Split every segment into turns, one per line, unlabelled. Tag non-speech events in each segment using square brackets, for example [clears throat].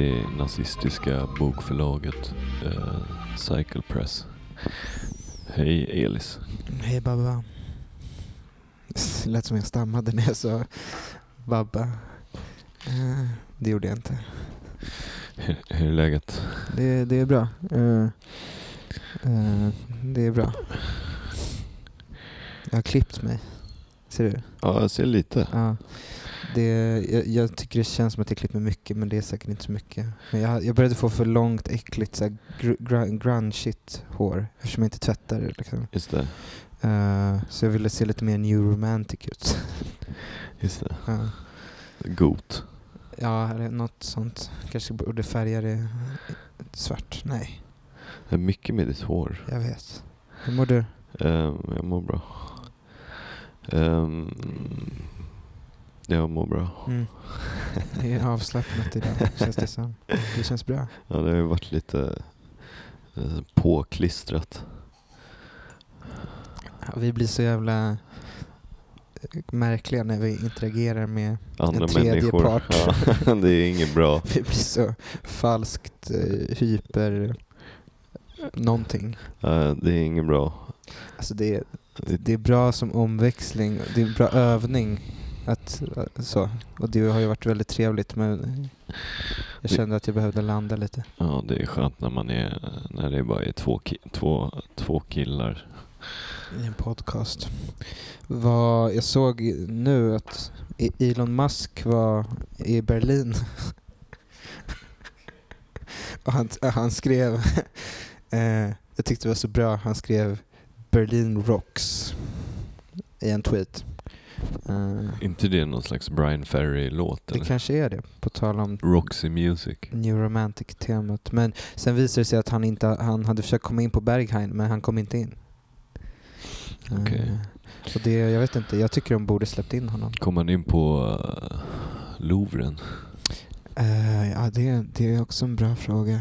eh, antinazistiska bokförlaget eh, Cycle Press. Hej Elis.
Hej Babba. Det lät som jag stammade när jag sa Babba. Eh, det gjorde jag inte.
Hur, hur är läget?
Det, det är bra. Eh, eh, det är bra. Jag har klippt mig. Ser du?
Ja, jag ser lite.
Ja. Det, jag, jag tycker det känns som att jag klippt mig mycket men det är säkert inte så mycket. Men jag, jag började få för långt, äckligt, så gr, gr, grungeigt hår eftersom jag inte tvättar det. Liksom.
Just det.
Eh, så jag ville se lite mer new romantic ut. [laughs]
Just det.
Ja.
Got.
Ja, något sånt. Kanske borde färga det svart. Nej,
Det är mycket med ditt hår.
jag vet. Hur mår du?
Ehm, jag mår bra. Ehm, jag mår bra.
Mm. Det är avslappnat idag, känns det som. Det känns bra.
Ja, det har ju varit lite eh, påklistrat.
Ja, vi blir så jävla eh, märkliga när vi interagerar med
Andra
en tredje
människor.
part.
Ja, [laughs] det är inget bra. [laughs]
Vi blir så falskt eh, hyper någonting.
Eh, det är inget bra.
Alltså det, är- det är bra som omväxling, det är en bra övning. Att, så. Och det har ju varit väldigt trevligt men jag kände att jag behövde landa lite.
Ja, det är skönt när man är, när det bara är två, två, två killar.
I en podcast. Vad, jag såg nu att E- Elon Musk var i Berlin. [laughs] Och han, han skrev, [laughs] eh, jag tyckte det var så bra, han skrev Berlin rocks i en tweet. Eh,
inte det någon slags Brian Ferry-låt
det
eller?
kanske är det, på tal om
Roxy Music.
New Romantic-temat. Men sen visade det sig att han, inte, han hade försökt komma in på Berghain, men han kom inte in. Eh, och det, jag vet inte, jag tycker de borde släppt in honom.
Kom han in på uh, Louvren?
Eh, ja, det, det är också en bra fråga.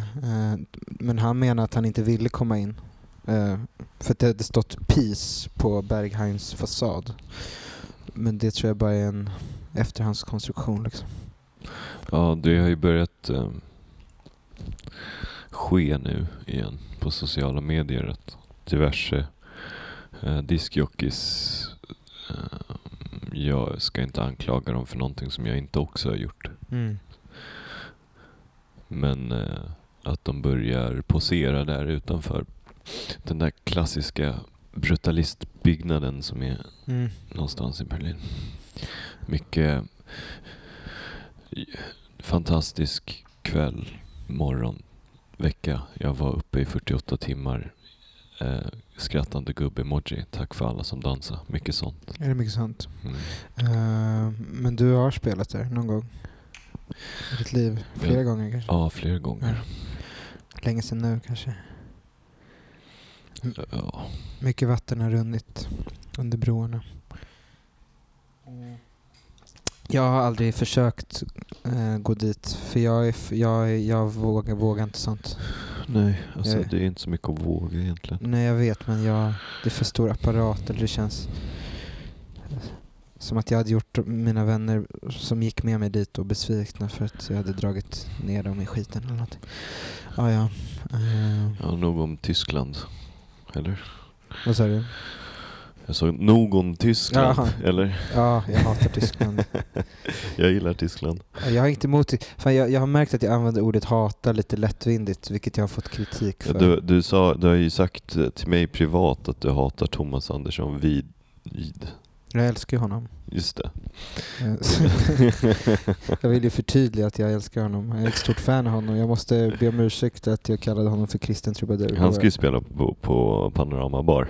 Men han menar att han inte ville komma in. För att det hade stått Peace på Berghains fasad. Men det tror jag bara är en efterhandskonstruktion. Liksom.
Ja, det har ju börjat eh, ske nu igen på sociala medier att diverse eh, diskjockeys eh, jag ska inte anklaga dem för någonting som jag inte också har gjort. Men eh, att de börjar posera där utanför den där klassiska brutalistbyggnaden som är
Mm.
någonstans i Berlin. Mycket fantastisk kväll, morgon, vecka. Jag var uppe i 48 timmar. Eh, skrattande gubbe-emoji. Tack för alla som dansar. Mycket sånt.
Är det mycket sant?
Mm.
Eh, men du har spelat där någon gång? I ditt liv? Flera
Ja.
gånger kanske?
Ja, flera gånger.
Länge sedan nu kanske?
Ja.
Mycket vatten har runnit under broarna. Jag har aldrig försökt eh, gå dit för jag, jag, jag vågar, vågar inte sånt.
Nej, alltså
Jag-
det är inte så mycket att våga egentligen.
Nej jag vet men jag, det är för stor apparat eller det känns som att jag hade gjort mina vänner som gick med mig dit och besvikna för att jag hade dragit ner dem i skiten eller någonting. Ah, ja. Eh,
Ja, nog om Tyskland. Eller?
vad sa du?
Jag sa nog om Tyskland.
Jaha.
Eller?
Ja, jag hatar Tyskland. [laughs]
Jag gillar Tyskland.
Jag har inte emot Fan, jag, jag har märkt att jag använder ordet hata lite lättvindigt, vilket jag har fått kritik
Ja,
för.
Du, du, sa, du har ju sagt till mig privat att du hatar Thomas Andersson vid... vid.
Jag älskar ju honom.
Just det.
Eh, [laughs] jag vill ju förtydliga att jag älskar honom. Jag är ett stort fan av honom. Jag måste be om ursäkt att jag kallade honom för kristen trubadur.
Han ska ju spela på, på Panorama Bar.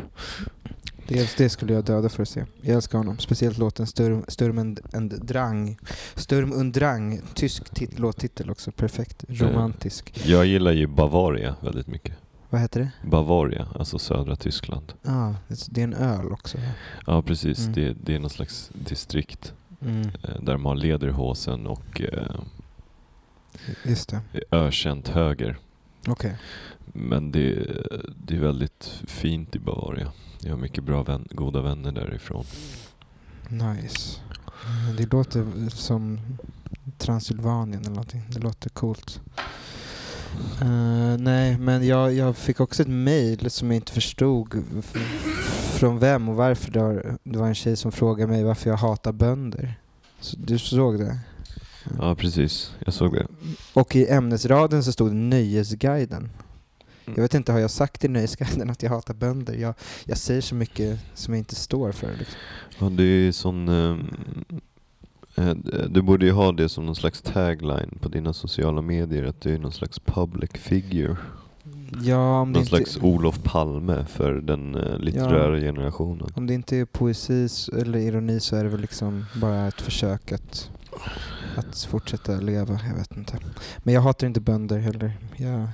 det, det skulle jag döda för att se. Jag älskar honom. Speciellt låten Sturm, Sturm und, und Drang. Sturm und Drang. Tysk tit, låttitel också. Perfekt. Romantisk.
Jag gillar ju Bavaria väldigt mycket.
Vad heter det?
Bavaria, alltså södra Tyskland.
Ah, det är en öl också. va?
Ja precis,
Mm.
det, det är någon slags distrikt
Mm,
eh, där de har lederhosen och eh,
just det.
ökänt höger.
Okej.
Men det, det är väldigt fint i Bavaria. Jag har mycket bra vän, goda vänner därifrån.
Nice. Det låter som Transylvanien eller någonting. Det låter coolt. Eh, nej, men jag, jag fick också ett mail som jag inte förstod från vem och varför. Det var, det var en tjej som frågade mig varför jag hatar bönder. Så, du såg det?
Ja, precis. Jag såg det.
Och i ämnesraden så stod det Nöjesguiden.
Mm.
Jag vet inte, har jag sagt i Nöjesguiden att jag hatar bönder? Jag, jag säger så mycket som jag inte står för. Liksom.
Ja, det är sån... eh, du borde ju ha det som någon slags tagline på dina sociala medier. Att du är någon slags public figure.
Ja,
Någon
inte,
slags Olof Palme för den eh, litterära generationen.
om det inte är poesi eller ironi så är det väl liksom bara ett försök att, att fortsätta leva. Jag vet inte. Men jag hatar inte bönder heller. Jag,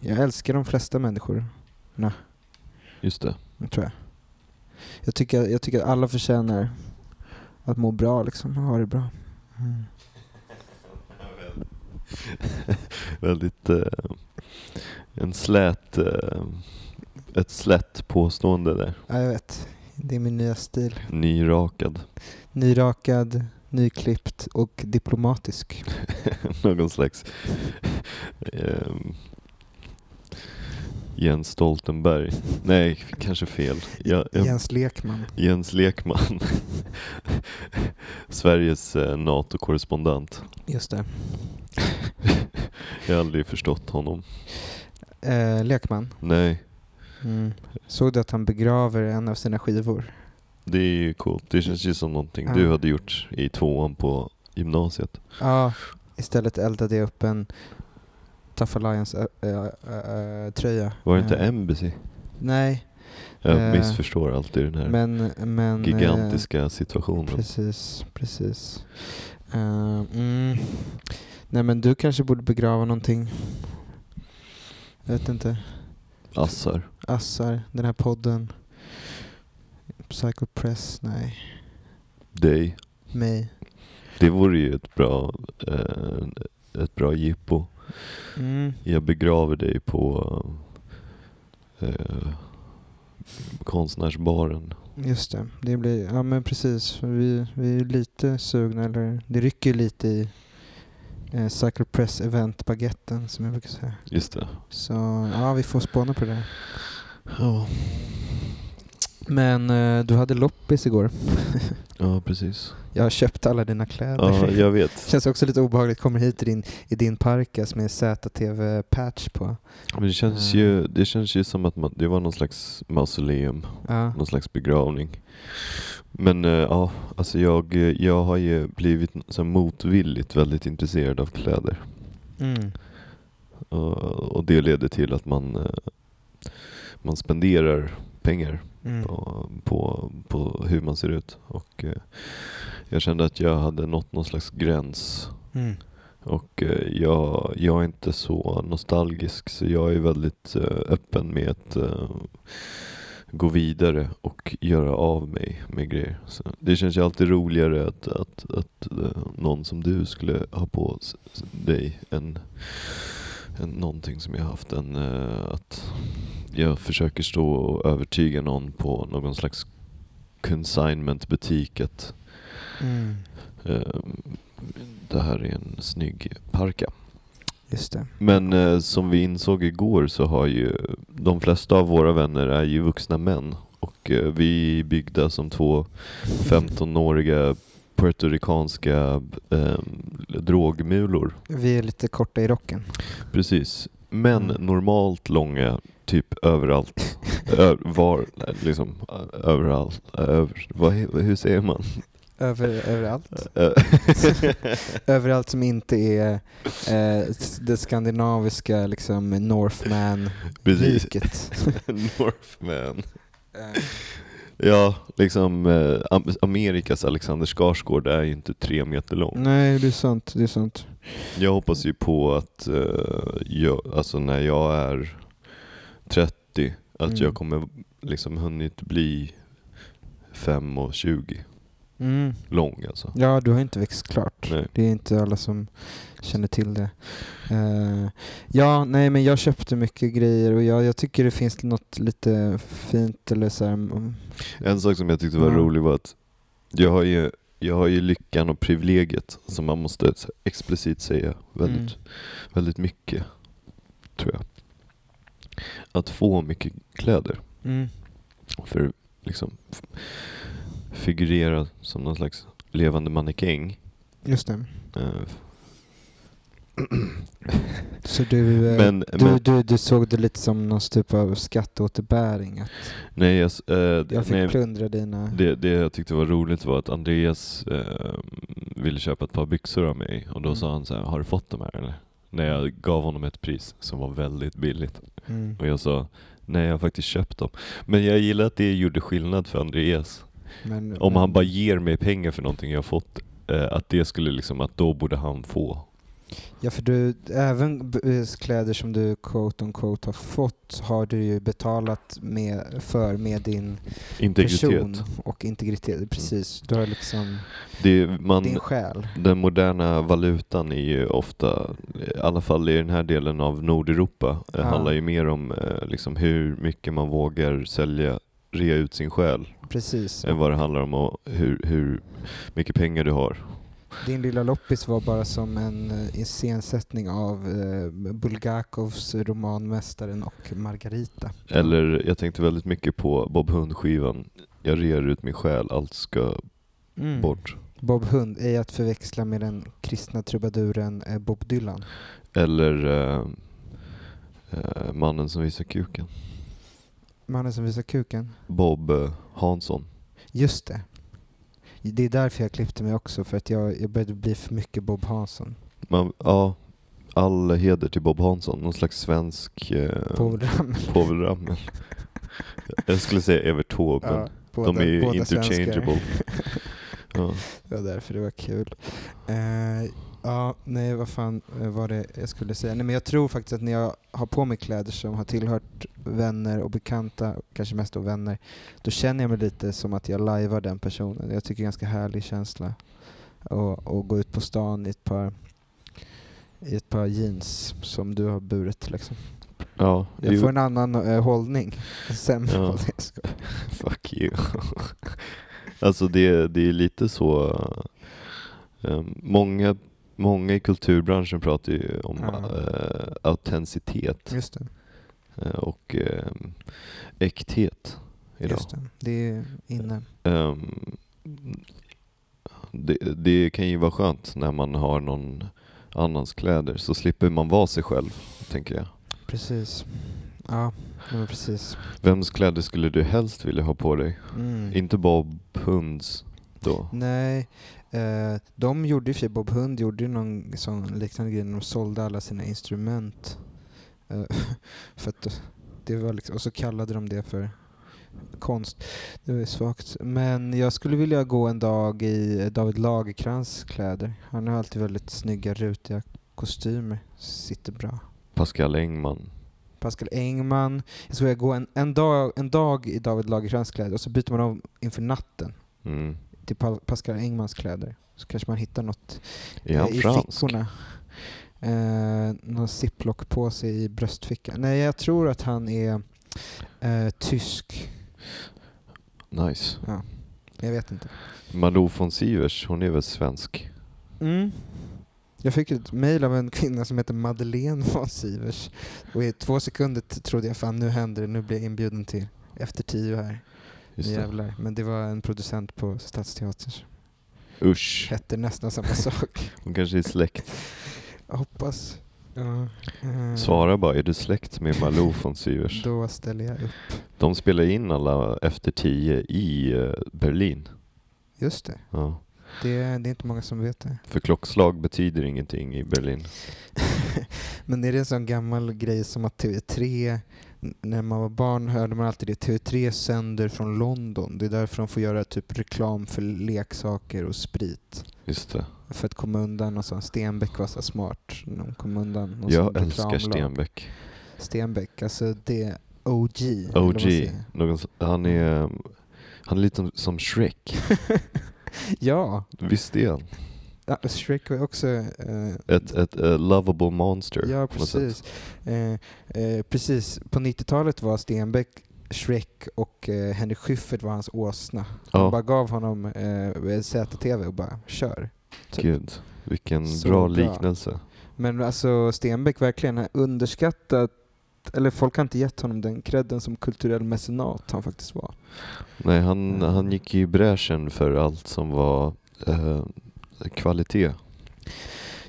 jag älskar de flesta människor,
Just det.
tror jag. Jag tycker, jag tycker att alla förtjänar att må bra liksom, ha det bra. Mm. [laughs]
Väldigt... Eh, en slät... Eh, ett slätt påstående där.
Ja, jag vet. Det är min nya stil.
Nyrakad.
Nyrakad, nyklippt och diplomatisk. [laughs]
Någon slags... ehm, Jens Stoltenberg. Nej, kanske fel. Jag, jag,
Jens Lekman.
Jens Lekman. [laughs] Sveriges eh, NATO-korrespondent.
Just det. [laughs]
Jag har aldrig förstått honom.
Eh, Lekman.
Nej,
Mm. Såg du att han begraver en av sina skivor?
det är ju coolt. Det känns ju som någonting
Ja.
du hade gjort i tvåan på gymnasiet.
Ja, istället eldade jag upp en Tough Alliance-tröja.
Var det inte
Eh,
Embassy?
Nej,
Jag
Eh,
missförstår alltid den här
men... men eh,
gigantiska situationen.
Precis, precis. Eh, mm. Nej men du kanske borde begrava någonting. Jag vet inte.
Assar.
Assar, den här podden. Psycho Press, nej.
Dig.
Mig.
Det vore ju ett bra, eh, ett bra jippo.
Mm.
Jag begraver dig på eh, konstnärsbaren.
Just det, det blir, ja men precis. Vi, vi är lite sugna, eller det rycker lite i eh, Cycle Press event-baguetten som jag brukar säga.
Just det.
Så ja, vi får spåna på det.
Ja,
Men eh, du hade loppis igår.
ja precis.
Jag har köpt alla dina kläder.
Ja, jag vet. [laughs]
Känns också lite obehagligt. Kommer hit i din, i din parkas med ZTV-patch på.
Men det känns ju, det känns ju som att man, det var någon slags mausoleum.
Ja.
Någon slags begravning. Men eh, ja, alltså jag, jag har ju blivit så motvilligt väldigt intresserad av kläder.
Mm.
Och, och det leder till att man, eh, man spenderar pengar
Mm.
på, på, på hur man ser ut. Och eh, jag kände att jag hade nått någon slags gräns.
Mm.
Och eh, jag, jag är inte så nostalgisk så jag är väldigt eh, öppen med att eh, gå vidare och göra av mig med grejer. Så det känns ju alltid roligare att, att, att eh, någon som du skulle ha på dig än någonting som jag haft. Än eh, att jag försöker stå och övertyga någon på någon slags consignment-butik att
Mm.
eh, det här är en snygg parka. Men eh, som vi insåg igår så har ju de flesta av våra vänner är ju vuxna män. Och eh, vi är byggda som två 15-åriga puertoricanska eh, drogmulor.
Vi är lite korta i rocken.
Precis. Men
Mm.
normalt långa, typ överallt. Ö- var, liksom, överallt. Över, vad, hur säger man?
Över, överallt. [laughs] Överallt som inte är eh, det skandinaviska liksom. Northman-riket. [laughs]
Northman.
Eh,
Ja, liksom eh, Am- Amerikas Alexander Skarsgård är ju inte tre meter lång.
Nej, det är sant. Det är sant.
Jag hoppas ju på att eh, jag, alltså när jag är 30, att
Mm.
jag kommer liksom hunnit bli 5 och 20.
Mm.
lång alltså.
Ja, du har inte växt klart.
Nej.
Det är inte alla som känner till det. Eh, ja, nej men jag köpte mycket grejer och jag, jag tycker det finns något lite fint eller så här, mm,
En sak som jag tyckte var
Ja.
rolig var att jag har ju, jag har ju lyckan och privilegiet som man måste explicit säga väldigt,
Mm.
väldigt mycket, tror jag. Att få mycket kläder.
mm,
För liksom figurera som någon slags levande mannekäng.
just det.
Eh, [clears throat]
Så du, eh,
Men-
du,
men-
du, du såg det lite som någon typ av skatteåterbäring? Att
nej, jag, eh,
jag fick
nej,
plundra dina...
det, det jag tyckte var roligt var att Andreas eh, ville köpa ett par byxor av mig och då
Mm.
sa han så här, har du fått de här eller? När jag gav honom ett pris som var väldigt billigt.
Mm.
Och jag sa, nej jag har faktiskt köpt dem. Men jag gillar att det gjorde skillnad för Andreas.
Men,
Om
men-
han bara ger mig pengar för någonting jag fått, eh, att det skulle liksom, att då borde han få.
Ja, för du, även eh, kläder som du quote on quote har fått har du ju betalat med, för med din
Integritet.
person och integritet. Precis, du har liksom
Det, man,
din själ.
den moderna valutan är ju ofta, i alla fall i den här delen av Nordeuropa, eh,
Ja.
handlar ju mer om liksom hur mycket man vågar sälja, rea ut sin själ,
Precis.
än vad det handlar om och hur, hur mycket pengar du har.
Din lilla loppis var bara som en eh, iscensättning av eh, Bulgakovs roman Mästaren och Margarita.
Eller jag tänkte väldigt mycket på Bob Hund-skivan, jag rear ut min själ, allt ska
Mm.
bort.
Bob Hund är att förväxla med den kristna trubaduren eh, Bob Dylan.
Eller eh, eh, Mannen som visar kuken.
Mannen som visar kuken.
Bob eh, Hansson.
Just det. Det är därför jag klippte mig också, för att jag, jag började bli för mycket Bob Hansson.
Man, ja, all heder till Bob Hansson, någon slags svensk eh,
Povel. [laughs]
Jag skulle säga Evert Taube, men
Ja, båda-
de är ju interchangeable. [laughs] Ja.
Det var därför det var kul. Eh, ja, nej vad fan eh, var det jag skulle säga? Nej men jag tror faktiskt att när jag har på mig kläder som har tillhört vänner och bekanta, kanske mest då vänner, då känner jag mig lite som att jag lajvar den personen. Jag tycker det är en ganska härlig känsla. Och, och gå ut på stan i ett par i ett par jeans som du har burit liksom.
ja,
Jag får en annan eh, hållning. Sämre
Ja.
hållning. [laughs]
Fuck you. alltså det, det är lite så, eh, många, många i kulturbranschen pratar ju om
Ja.
eh, autenticitet eh, och eh, äkthet idag.
Just det. Det är inne.
Ehm, det, det kan ju vara skönt när man har någon annans kläder så slipper man vara sig själv, tänker jag.
Precis. Ja, men precis.
Vems kläder skulle du helst vilja ha på dig?
Mm.
Inte Bob Hunds då?
Nej, eh, de gjorde och för Bob Hund gjorde ju någon sån liknande grej när de sålde alla sina instrument. Eh, [laughs] för att det var liksom, och så kallade de det för konst. Det var svagt. Men jag skulle vilja gå en dag i David Lagercrantz kläder. Han har alltid väldigt snygga rutiga kostymer. Sitter bra.
Pascal Engman?
Pascal Engman. Jag skulle vilja gå en, en, dag, en dag i David Lagercrantz kläder och så byter man om inför natten
Mm.
Till Pa- Pascal Engmans kläder. Så kanske man hittar något eh, i
fransk?
fickorna. Eh, någon ziplock-påse i bröstfickan. Nej, jag tror att han är eh, tysk.
Nice.
Ja, jag vet inte.
Malou von Sivers, hon är väl svensk?
Mm. Jag fick ett mail av en kvinna som heter Madeleine von Sivers. Och i två sekunder trodde jag fan nu händer det, nu blir jag inbjuden till Efter tio här.
Just
Nu
det.
jävlar. Men det var en producent på Stadsteatern.
Usch,
Hette nästan samma [laughs] sak.
hon kanske är släkt.
Jag hoppas. Ja, eh,
Svara bara, är du släkt med Malou von Sivers?
Då ställer jag upp.
De spelar in alla Efter tio i eh, Berlin.
Just det.
Ja.
Det är, det är inte många som vet det.
För klockslag betyder ingenting i Berlin. [laughs]
Men är det en sån gammal grej som att TV3, n- när man var barn hörde man alltid det, TV3 sänder från London. Det är därför de får göra typ reklam för leksaker och sprit.
Just det.
För att komma undan och sånt. Stenbeck var så smart. De kom undan
Jag älskar. Stenbeck.
Stenbeck, alltså det OG. man
OG.
säger.
Någon, han, är, han är lite som, som Shrek. [laughs]
ja,
Visst är han?
Ja, Shrek var också... eh,
Ett, ett eh, lovable monster.
Ja, precis. Eh, eh, precis. På 90-talet var Stenbeck Shrek och eh, Henrik Schyffert var hans åsna.
Ja.
De bara gav honom eh, ZTV och bara kör. Typ.
Gud, vilken
Så
bra liknelse.
Men alltså Stenbeck verkligen underskattat, eller folk har inte gett honom den credden som kulturell mecenat han faktiskt var.
Nej, han,
Mm.
han gick i bräschen för allt som var eh, kvalitet.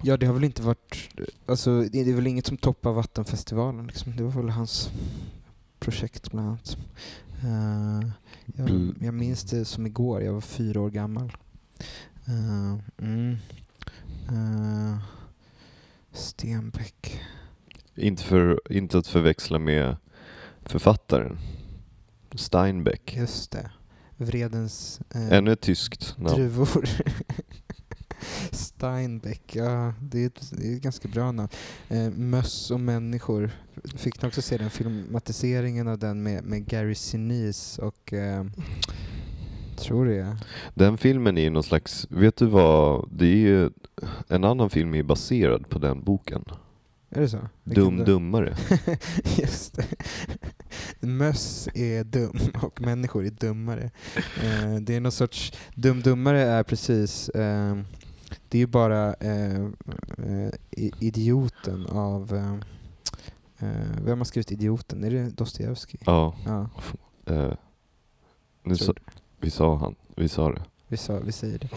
Ja, det har väl inte varit, alltså det är väl inget som toppar Vattenfestivalen liksom. Det var väl hans projekt bland annat. Eh, jag,
Bl-
jag minns det som igår, jag var fyra år gammal. Eh, mm. Eh, Stenbeck.
Inte, för, inte att förväxla med författaren. Steinbeck.
Just det. Vredens
Ännu ett tyskt namn.
druvor. [laughs] Steinbeck, ja det är ett, det är ett ganska bra namn. Eh, Möss och människor. Fick ni också se den filmatiseringen av den med, med Gary Sinise och eh, tror det.
Den filmen är ju någon slags, vet du vad, det är ju, en annan film är baserad på den boken.
Är det så? Vilken
Dum
då?
Dummare. [laughs]
Just det. Möss är dum och människor är dummare. Eh, det är någon sorts... Dum-dummare är precis... Eh, det är ju bara eh, eh, idioten av... Eh, eh, vem har skrivit Idioten? Är det Dostojevskij?
Ja,
Ja,
eh, nu sa, vi sa han, vi sa det.
vi, sa, vi säger det.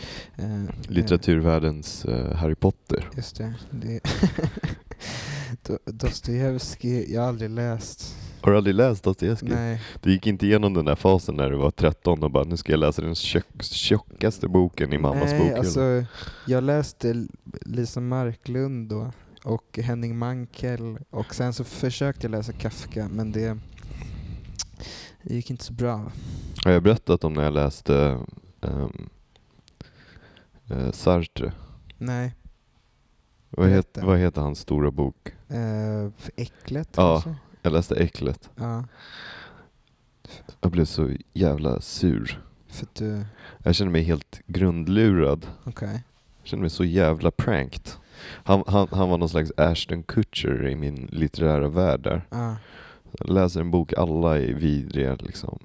Eh,
Litteraturvärldens eh, Harry Potter.
Just det. det [laughs] Do- Dostojevskij, jag har aldrig läst.
Har du aldrig läst Dostojevskij?
Nej.
Du gick inte igenom den där fasen när du var 13 och bara nu ska jag läsa den tjock, tjockaste boken i mammas
Nej,
bokhylla.
alltså, jag läste Lisa Marklund då och Henning Mankell och sen så försökte jag läsa Kafka men det, det gick inte så bra.
Har jag berättat om när jag läste ehm, eh, Sartre?
Nej.
Vad, het, vad heter hans stora bok?
För äcklet
Ja.
kanske?
Jag läste Äcklet.
Ja.
Jag blev så jävla sur.
För du,
Jag kände mig helt grundlurad.
okej.
Jag kände mig så jävla pranked. Han, han, han var någon slags Ashton Kutcher i min litterära värld där.
Ja.
Jag läser en bok, alla är vidriga liksom.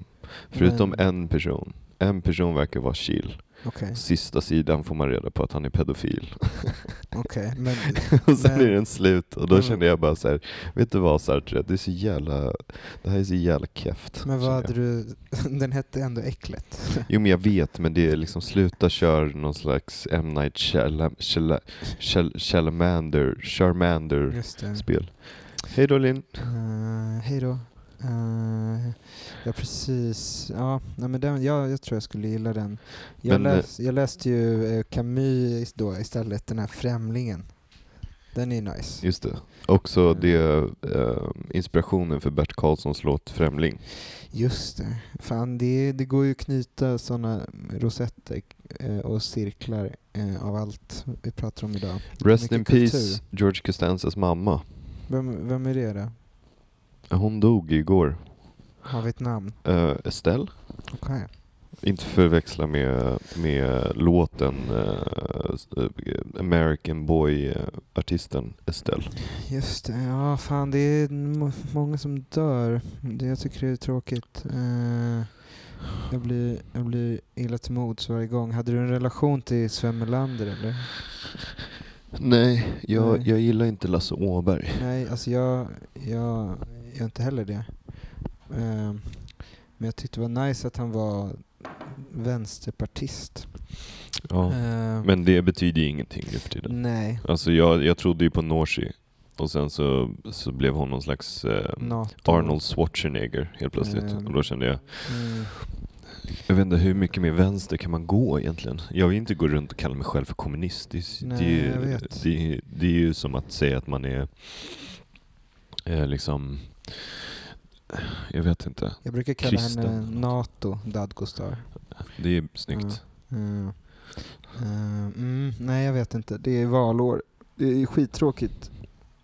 Förutom
Men-
en person. En person verkar vara chill.
Okej,
Sista sidan får man reda på att han är pedofil. [laughs]
okej. Men, [laughs]
och sen
Men-
är den slut och då
Men-
kände jag bara så här, vet du vad Sartre, det är så jävla, det här är så jävla keft.
men vad hade du... [laughs] Den hette ändå Äcklet.
Jo men jag vet, men det är liksom sluta kör någon slags M. Night Shyam- Shyam- Shyam- Shyamander,
det.
spel. Hej då Linn.
Uh, hej då. Eh, ja precis. Ja, nej, men den, ja, jag tror jag skulle gilla den. Jag,
Men, eh,
läs, jag läste ju eh, Camus då istället, den här Främlingen. Den är nice.
Just det. Också det, eh, inspirationen för Bert Karlssons låt Främling.
Just det. Fan, det, det går ju att knyta sådana rosetter eh, och cirklar eh, av allt vi pratar om idag.
Rest in peace,
kultur.
George Costanzas mamma.
Vem, vem är det då?
Hon dog igår.
Har vi ett namn?
Uh, Estelle?
Okej.
Inte förväxla med, med låten eh, American Boy-artisten Estelle.
Just det, ja fan det är må- många som dör. Det, jag tycker det är tråkigt. Eh, jag, blir, jag blir illa till mods varje gång. Hade du en relation till Sven Melander eller?
Nej, jag,
Nej.
jag gillar inte Lasse Åberg.
Nej, alltså jag, jag gör inte heller det. Eh, men jag tyckte det var nice att han var vänsterpartist.
Ja.
Eh,
Men det betyder ju ingenting nu för tiden.
Nej,
Alltså jag, jag trodde ju på Norsi och sen så, så blev hon någon slags eh. Arnold Schwarzenegger helt plötsligt.
Mm.
Och då kände jag,
Mm,
jag vet inte hur mycket mer vänster kan man gå egentligen? Jag vill inte gå runt och kalla mig själv för kommunist. Det,
Nej,
det, är. Det, det är ju som att säga att man är eh, liksom, jag vet inte.
jag brukar kalla
Kristen.
henne NATO Dadgostar.
Det är snyggt.
Mm. Mm, nej, jag vet inte. Det är valår. Det är skittråkigt.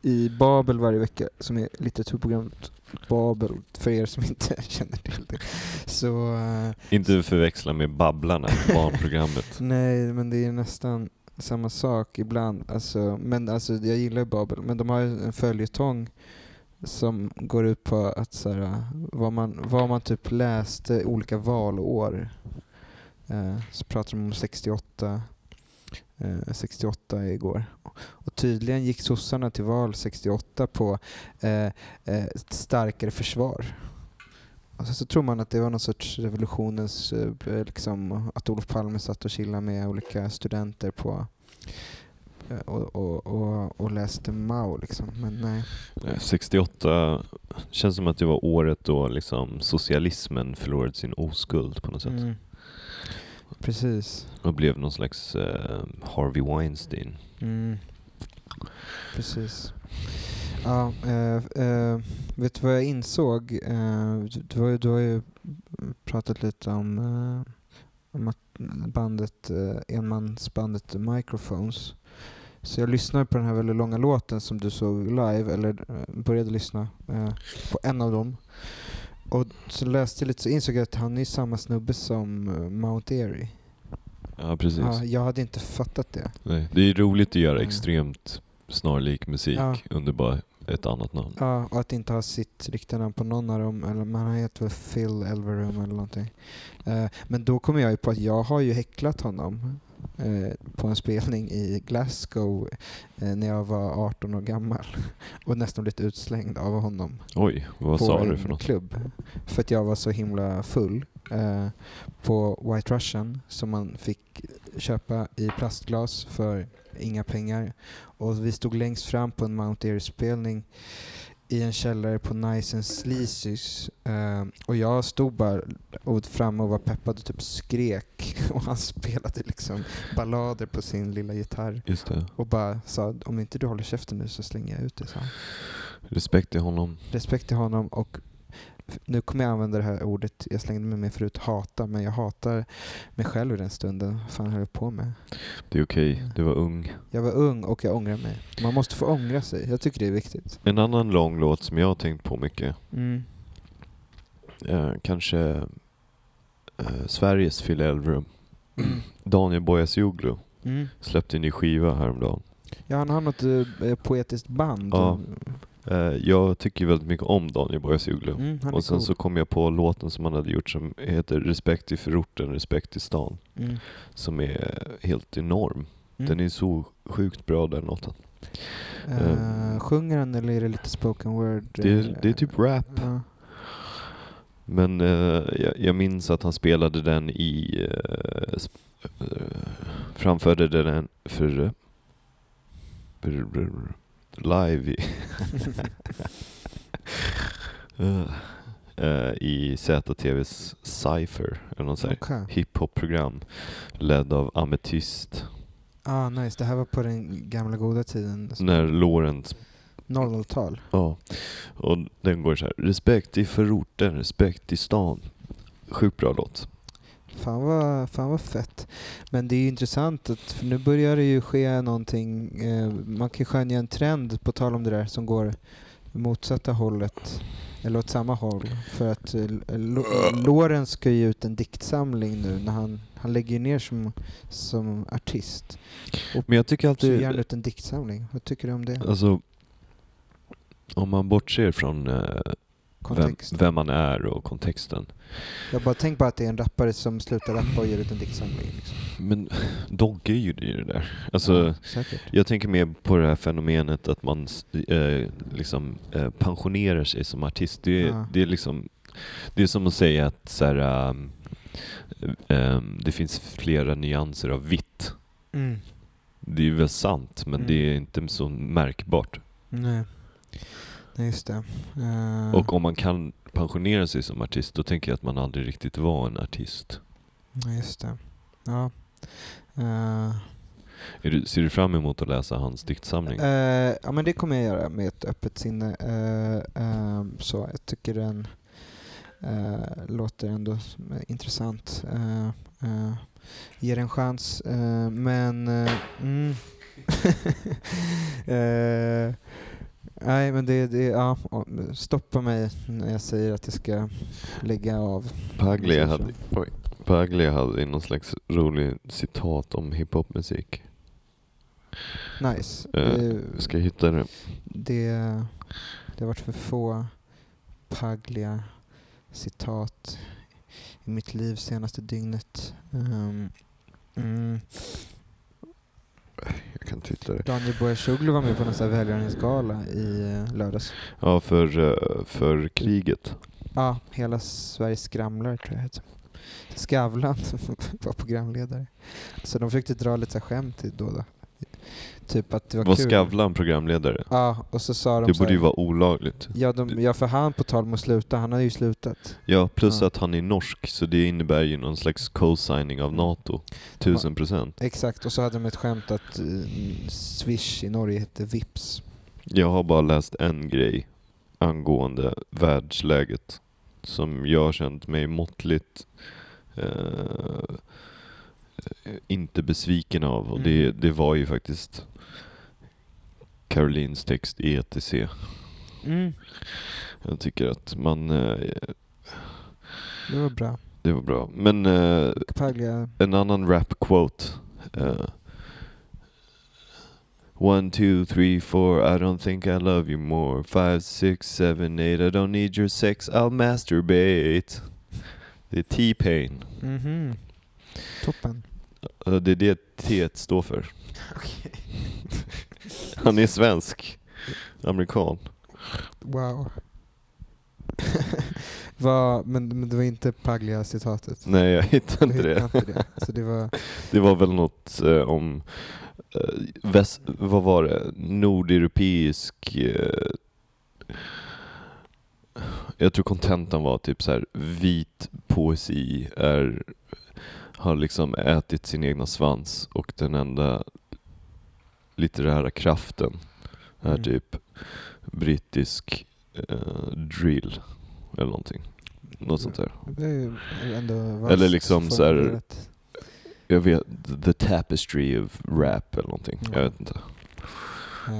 i Babel varje vecka, som är litteraturprogrammet Babel, för er som inte [laughs] känner till det. Så, eh,
Inte förväxla med Babblarna, [laughs] barnprogrammet.
nej, men det är nästan samma sak ibland. Alltså, men alltså, jag gillar Babel, men de har en följetong som går ut på att så här, vad, man, vad man typ läste olika valår. Eh, så pratar de om 68, eh, 68 igår. Och tydligen gick sossarna till val 68 på eh, eh, ett starkare försvar. Och så, så tror man att det var någon sorts revolutionens, eh, liksom, att Olof Palme satt och chillade med olika studenter på och, och, och, och läste Mao liksom. Men nej.
Eh, 68 känns som att det var året då liksom socialismen förlorade sin oskuld på något sätt.
Mm. Precis.
Och blev någon slags eh, Harvey Weinstein.
Mm. Precis. Ja, eh, eh, vet du vad jag insåg? Eh, du, har ju, du har ju pratat lite om, eh, om att bandet, eh, enmansbandet Microphones. Så jag lyssnade på den här väldigt långa låten som du såg live, eller eh, började lyssna eh, på en av dem. Och så läste jag lite så insåg jag att han är samma snubbe som eh, Mount Erie.
Ja, precis.
Ja, jag hade inte fattat det.
Nej, det är roligt att göra
Mm.
extremt snarlik musik
Ja.
under bara ett annat namn.
Ja, och att inte ha sitt riktiga namn på någon av dem. Eller man heter väl Phil Elverum eller någonting. Eh, men då kom jag ju på att jag har ju häcklat honom på en spelning i Glasgow eh, när jag var 18 år gammal. [laughs] Och nästan blivit utslängd av honom
Oj, vad sa du för något?
klubb. För att jag var så himla full eh, på White Russian som man fick köpa i plastglas för inga pengar. Och vi stod längst fram på en Mount Erie-spelning i en källare på Nice and Sleazys. Eh, och jag stod bara och framme och var peppad och typ skrek. [laughs] Och han spelade liksom ballader på sin lilla gitarr. Och bara sa om inte du håller käften nu så slänger jag ut dig,
Respekt till honom.
respekt till honom och nu kommer jag använda det här ordet, jag slängde mig med förut, hata, men jag hatar mig själv i den stunden. Vad fan höll jag på med?
Det är okej, du var ung.
Jag var ung och jag ångrar mig. Man måste få ångra sig, jag tycker det är viktigt.
En annan lång låt som jag har tänkt på mycket,
Mm.
eh, kanske eh, Sveriges Phil Elverum.
Mm.
Daniel Boyasoglu
Mm.
släppte en ny skiva häromdagen.
Ja, han har något eh, poetiskt band.
Ja, jag tycker väldigt mycket om Daniel Boyasoglu.
Mm, han är
Och sen
cool.
så kom jag på låten som han hade gjort som heter Respekt i förorten, respekt i stan.
Mm.
Som är helt enorm.
Mm.
Den är så sjukt bra den låten.
Eh, sjunger han eller är det lite spoken word?
Det är, det är typ rap.
Ja.
Men eh, jag, jag minns att han spelade den i... eh, sp- eh, framförde den för... för live i... [laughs] Eh, I ZTVs Cypher, eller något sånt
Okej.
hiphop-program. Ledd av Amethyst.
Ah, nice. Det här var på den gamla goda tiden.
När Lorentz
00-tal.
Ja, och den går så här. Respekt i förorten, respekt i stan. Sjukt bra låt.
Fan vad, fan vad fett. Men det är intressant att för nu börjar det ju ske någonting. Eh, man kan skönja en trend på tal om det där som går motsatta hållet. Eller åt samma håll. För att eh, Lo- Lorenz ska ge ut en diktsamling nu när han, han lägger ner som, som artist.
Men jag tycker
Du ger han
alltid,
ut en diktsamling. Vad tycker du om det?
alltså, om man bortser från eh, vem, vem man är och kontexten.
Jag bara tänk bara att det är en rappare som slutar rappa och ger ut en diktsamling. Liksom.
Men Dogge gjorde ju det där. Alltså,
Ja,
jag tänker mer på det här fenomenet att man eh, liksom eh, pensionerar sig som artist. Det, är-
Ja.
det är liksom, det är som att säga att så här, um, um, det finns flera nyanser av vitt.
Mm.
Det är väl sant, men
Mm.
det är inte så märkbart.
Nej. Just det. Eh,
Och om man kan pensionera sig som artist, då tänker jag att man aldrig riktigt var en artist.
Just det. Ja.
Är du, ser du fram emot att läsa hans diktsamling?
eh, ja, men det kommer jag göra med ett öppet sinne. Så jag tycker den låter ändå intressant. Uh, uh, ger en chans. Men... mm. [laughs] Nej, men det, det ja, stoppa mig när jag säger att jag ska lägga av.
Paglia hade, oj, Paglia hade någon slags rolig citat om hiphopmusik.
Nice.
Eh,
det,
ska hitta det?
det, det har varit för få Paglia citat i mitt liv senaste dygnet. Um, mm.
Jag kan inte hitta det.
Daniel Boyashoglu var med på någon välgörenhetsgala i eh, lördags.
Ja, för, eh, för kriget.
Ja, Hela Sveriges skramlar tror jag heter. Skavlan [laughs] var programledare. Så de försökte dra lite så skämt då och då. Typ att det var,
Var
kul.
Skavlan programledare?
Ja, och så sa de
Det
så
borde
här,
ju vara olagligt.
ja, de, ja, för han på tal om att sluta, han hade ju slutat.
Ja, plus
Ja.
att han är norsk, så det innebär ju någon slags co-signing av NATO. Tusen procent.
Exakt, och så hade de ett skämt att eh, Swish i Norge hette Vips.
Jag har bara läst en grej angående världsläget som jag har känt mig måttligt eh, inte besviken av. Och det,
Mm.
det var ju faktiskt Carolines text i ETC.
Mm.
Jag tycker att man... Eh,
Det var bra.
det var bra. Men eh, en annan rap-quote. Uh, One, two, three, four, I don't think I love you more. Five, six, seven, eight, I don't need your sex, I'll masturbate. Det är T-Pain.
mhm. Toppen.
Uh, Det är det T står för.
Okej.
Han är svensk. Amerikan.
Wow. [laughs] Vad- men, men det var inte Paglia-citatet?
Nej, jag hittar
Du
inte
hittade
det.
inte det. Så det var... [laughs]
Det var väl något eh, om, eh, väst, vad var det, nordeuropeisk eh, jag tror kontentan var typ så här: vit poesi är, har liksom ätit sin egna svans och den enda litterära kraften är
Mm.
typ brittisk eh, drill eller någonting. Något sånt där. Eller liksom så här-. Jag vet, the tapestry of rap eller någonting. Jag
Ja.
vet inte.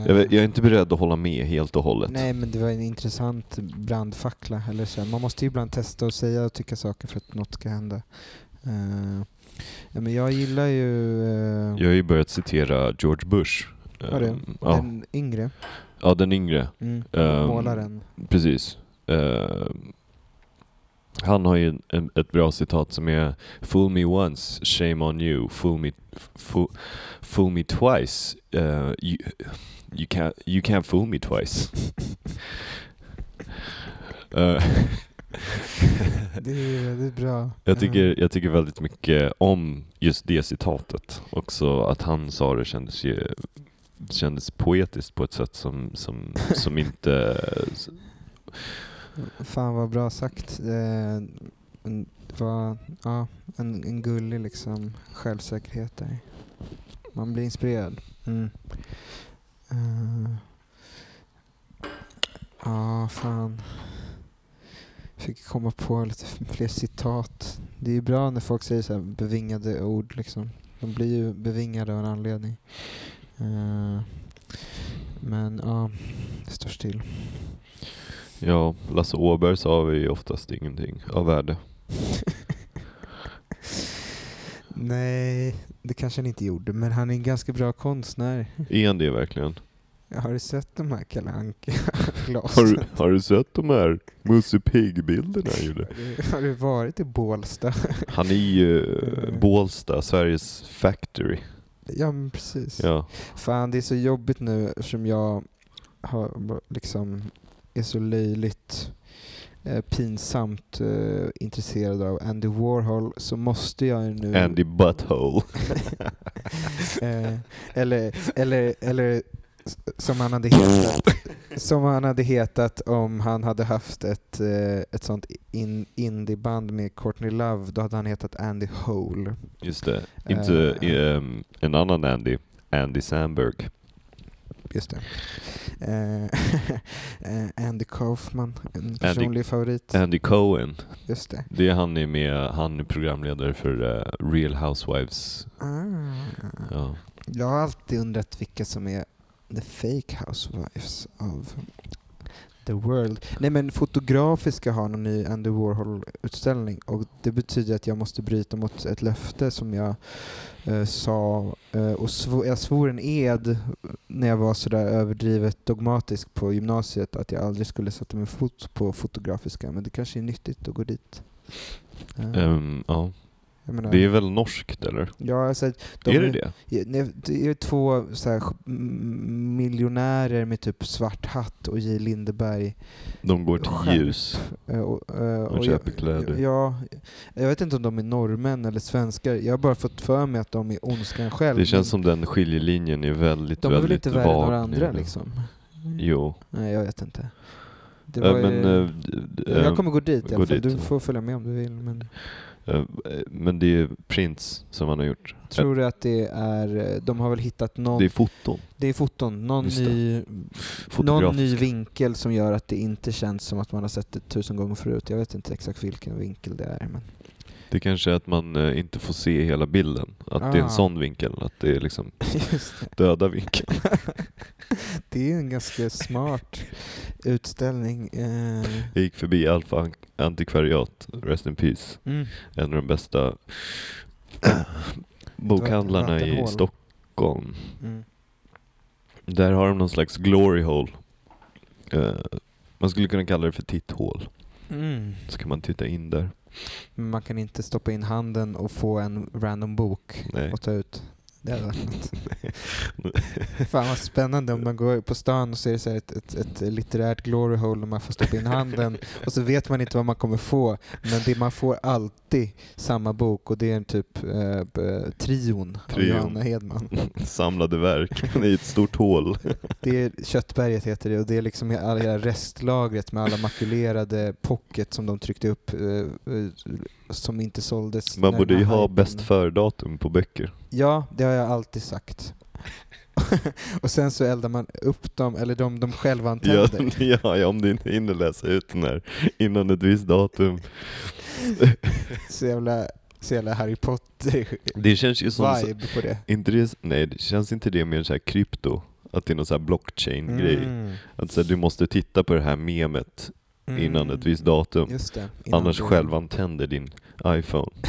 Jag, vet, jag är inte beredd att hålla med helt och hållet.
Nej men det var en intressant brandfackla. Eller så. Man måste ju ibland testa och säga och tycka saker för att något ska hända. Eh, ja, men jag gillar ju eh,
Jag har ju börjat citera George Bush.
Du?
Ehm, ja.
den yngre.
ja, den yngre.
Mm.
Ehm,
Målaren.
Precis. Ehm, han har ju en, ett bra citat som är Fool me once, shame on you. Fool me, fool, fool me twice, uh, you, you, can't, you can't fool me twice. [laughs] Eh, [laughs]
Det är väldigt bra.
Jag tycker, jag tycker väldigt mycket om just det citatet. Också att han sa det kändes ju kändes poetiskt på ett sätt som, som, som [laughs] inte...
Fan vad bra sagt. Eh, Det var ja, en, en gullig liksom självsäkerhet där. Man blir inspirerad. Mm. Eh, Ja, fan. Fick komma på lite fler citat. Det är ju bra när folk säger så bevingade ord liksom. De blir ju bevingade av en anledning. Eh, Men ja, det står still.
Ja, Lasse Åberg sa vi oftast ingenting av värde. [laughs]
Nej, det kanske han inte gjorde, men han är en ganska bra konstnär.
Är han det verkligen?
Har du sett de här Kalle [laughs]
Har
Anka-glasen?
du, har du sett de här Musse Pigg-bilderna?
Har du varit i Bålsta? [laughs]
Han är ju eh, Bålsta, Sveriges factory.
Ja, men precis.
Ja.
Fan, det är så jobbigt nu eftersom jag har liksom är så löjligt eh, pinsamt eh, intresserad av Andy Warhol så måste jag ju nu...
Andy Butthole. [laughs]
eh, eller, eller, eller som han hade hetat som han hade hetat om han hade haft ett, eh, ett sånt in, indieband med Courtney Love, då hade han hetat Andy Hole.
Just det. Inte
Eh.
ehm, en annan Andy. Andy Samberg.
Just det. Eh, [laughs] Andy Kaufman, en personlig favorit.
Andy Cohen.
Just det.
Det är han är med, han är programledare för eh, Real Housewives.
Ah.
Ja.
Jag har alltid undrat vilka som är The Fake Housewives of the World. Nej men Fotografiska har någon ny Andy Warhol-utställning och det betyder att jag måste bryta mot ett löfte som jag eh, sa eh, och sv jag svor en ed när jag var sådär överdrivet dogmatisk på gymnasiet att jag aldrig skulle sätta min fot på Fotografiska men det kanske är nyttigt att gå dit. Eh,
ehm, ja
menar-
Det är väl norskt eller?
Ja, alltså, de
är det det?
Det är två så här, miljonärer med typ svart hatt och J. Lindeberg.
De går till
Skärp.
ljus.
Eh, Och, eh, och
köper
jag,
kläder.
Ja, jag vet inte om de är norrmän eller svenskar. Jag har bara fått för mig att de är ondskan själv.
Det känns som den skiljelinjen är väldigt,
de är väl
väldigt
inte värre än
vag
några andra
nu.
liksom?
Jo.
Nej, jag vet inte. Var
men,
ju,
d-
jag
eh,
kommer gå dit i alla fall. Du får följa med om du vill. Men
men det är Prince som han har gjort.
tror du att det är... eh, De har väl hittat någon...
Det är foton.
Det är foton. Någon ny, någon ny vinkel som gör att det inte känns som att man har sett det tusen gånger förut. Jag vet inte exakt vilken vinkel det är. Men
Det kanske är att man eh, inte får se hela bilden. Att det är
Ah.
en sån vinkel. Att det är liksom [laughs]
det.
döda vinkeln. [laughs]
det är en ganska smart utställning. Eh,
Jag gick förbi Alfa Antikvariat, Rest in Peace.
mm.
En av de bästa [coughs] bokhandlarna i. Stockholm.
Mm.
Där har de någon slags glory hole. Eh, man skulle kunna kalla det för titthål.
Mm.
Så kan man titta in där.
Men Man kan inte stoppa in handen och få en random bok
Nej.
och ta ut. Det hade varit något. Fan vad spännande om man går på stan och ser så ett, ett, ett litterärt glory hole och man får stoppa in handen och så vet man inte vad man kommer få. Men det, man får alltid samma bok och det är en typ eh, trion av. Johanna Hedman. [laughs]
Samlade verk i ett stort hål. [laughs]
Det är Köttberget heter det och det är liksom här restlagret med alla makulerade pocket som de tryckte upp eh, eh, som inte såldes.
Man borde ju ha bäst för-datum på böcker.
Ja, det har jag alltid sagt. [laughs] och sen så eldar man upp dem, eller de, de själva
Ja, [laughs] ja, ja, om du inte hinner läsa ut den här innan ett visst datum. [laughs]
Så jävla, så jävla Harry Potter-vibe
Det känns ju som...
på det.
Inte det, nej, det känns inte det mer så här krypto? Att det är någon blockchain-grej?
Mm.
Att så här, du måste titta på det här memet innan
Mm.
ett visst datum.
Just det. innan
Annars
du-
självantänder din iPhone. [laughs]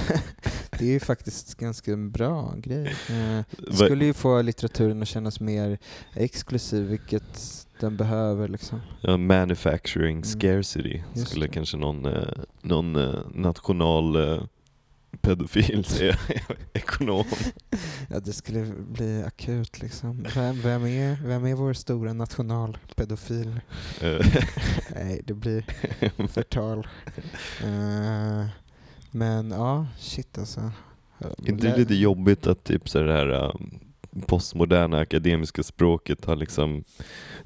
Det är ju faktiskt ganska en bra grej. Eh, Det
Va-
skulle ju få litteraturen att kännas mer exklusiv, vilket den behöver liksom.
Ja, manufacturing
Mm.
scarcity
Just
skulle
det.
kanske någon, eh, någon eh, national eh, pedofil säga. [laughs] Ekonom.
Ja, det skulle bli akut liksom. Vem, vem, är, vem är vår stora nationalpedofil?
Eh,
Nej, det blir förtal. Eh, men ja, shit alltså.
inte det lite jobbigt att typ så här eh, postmoderna akademiska språket har liksom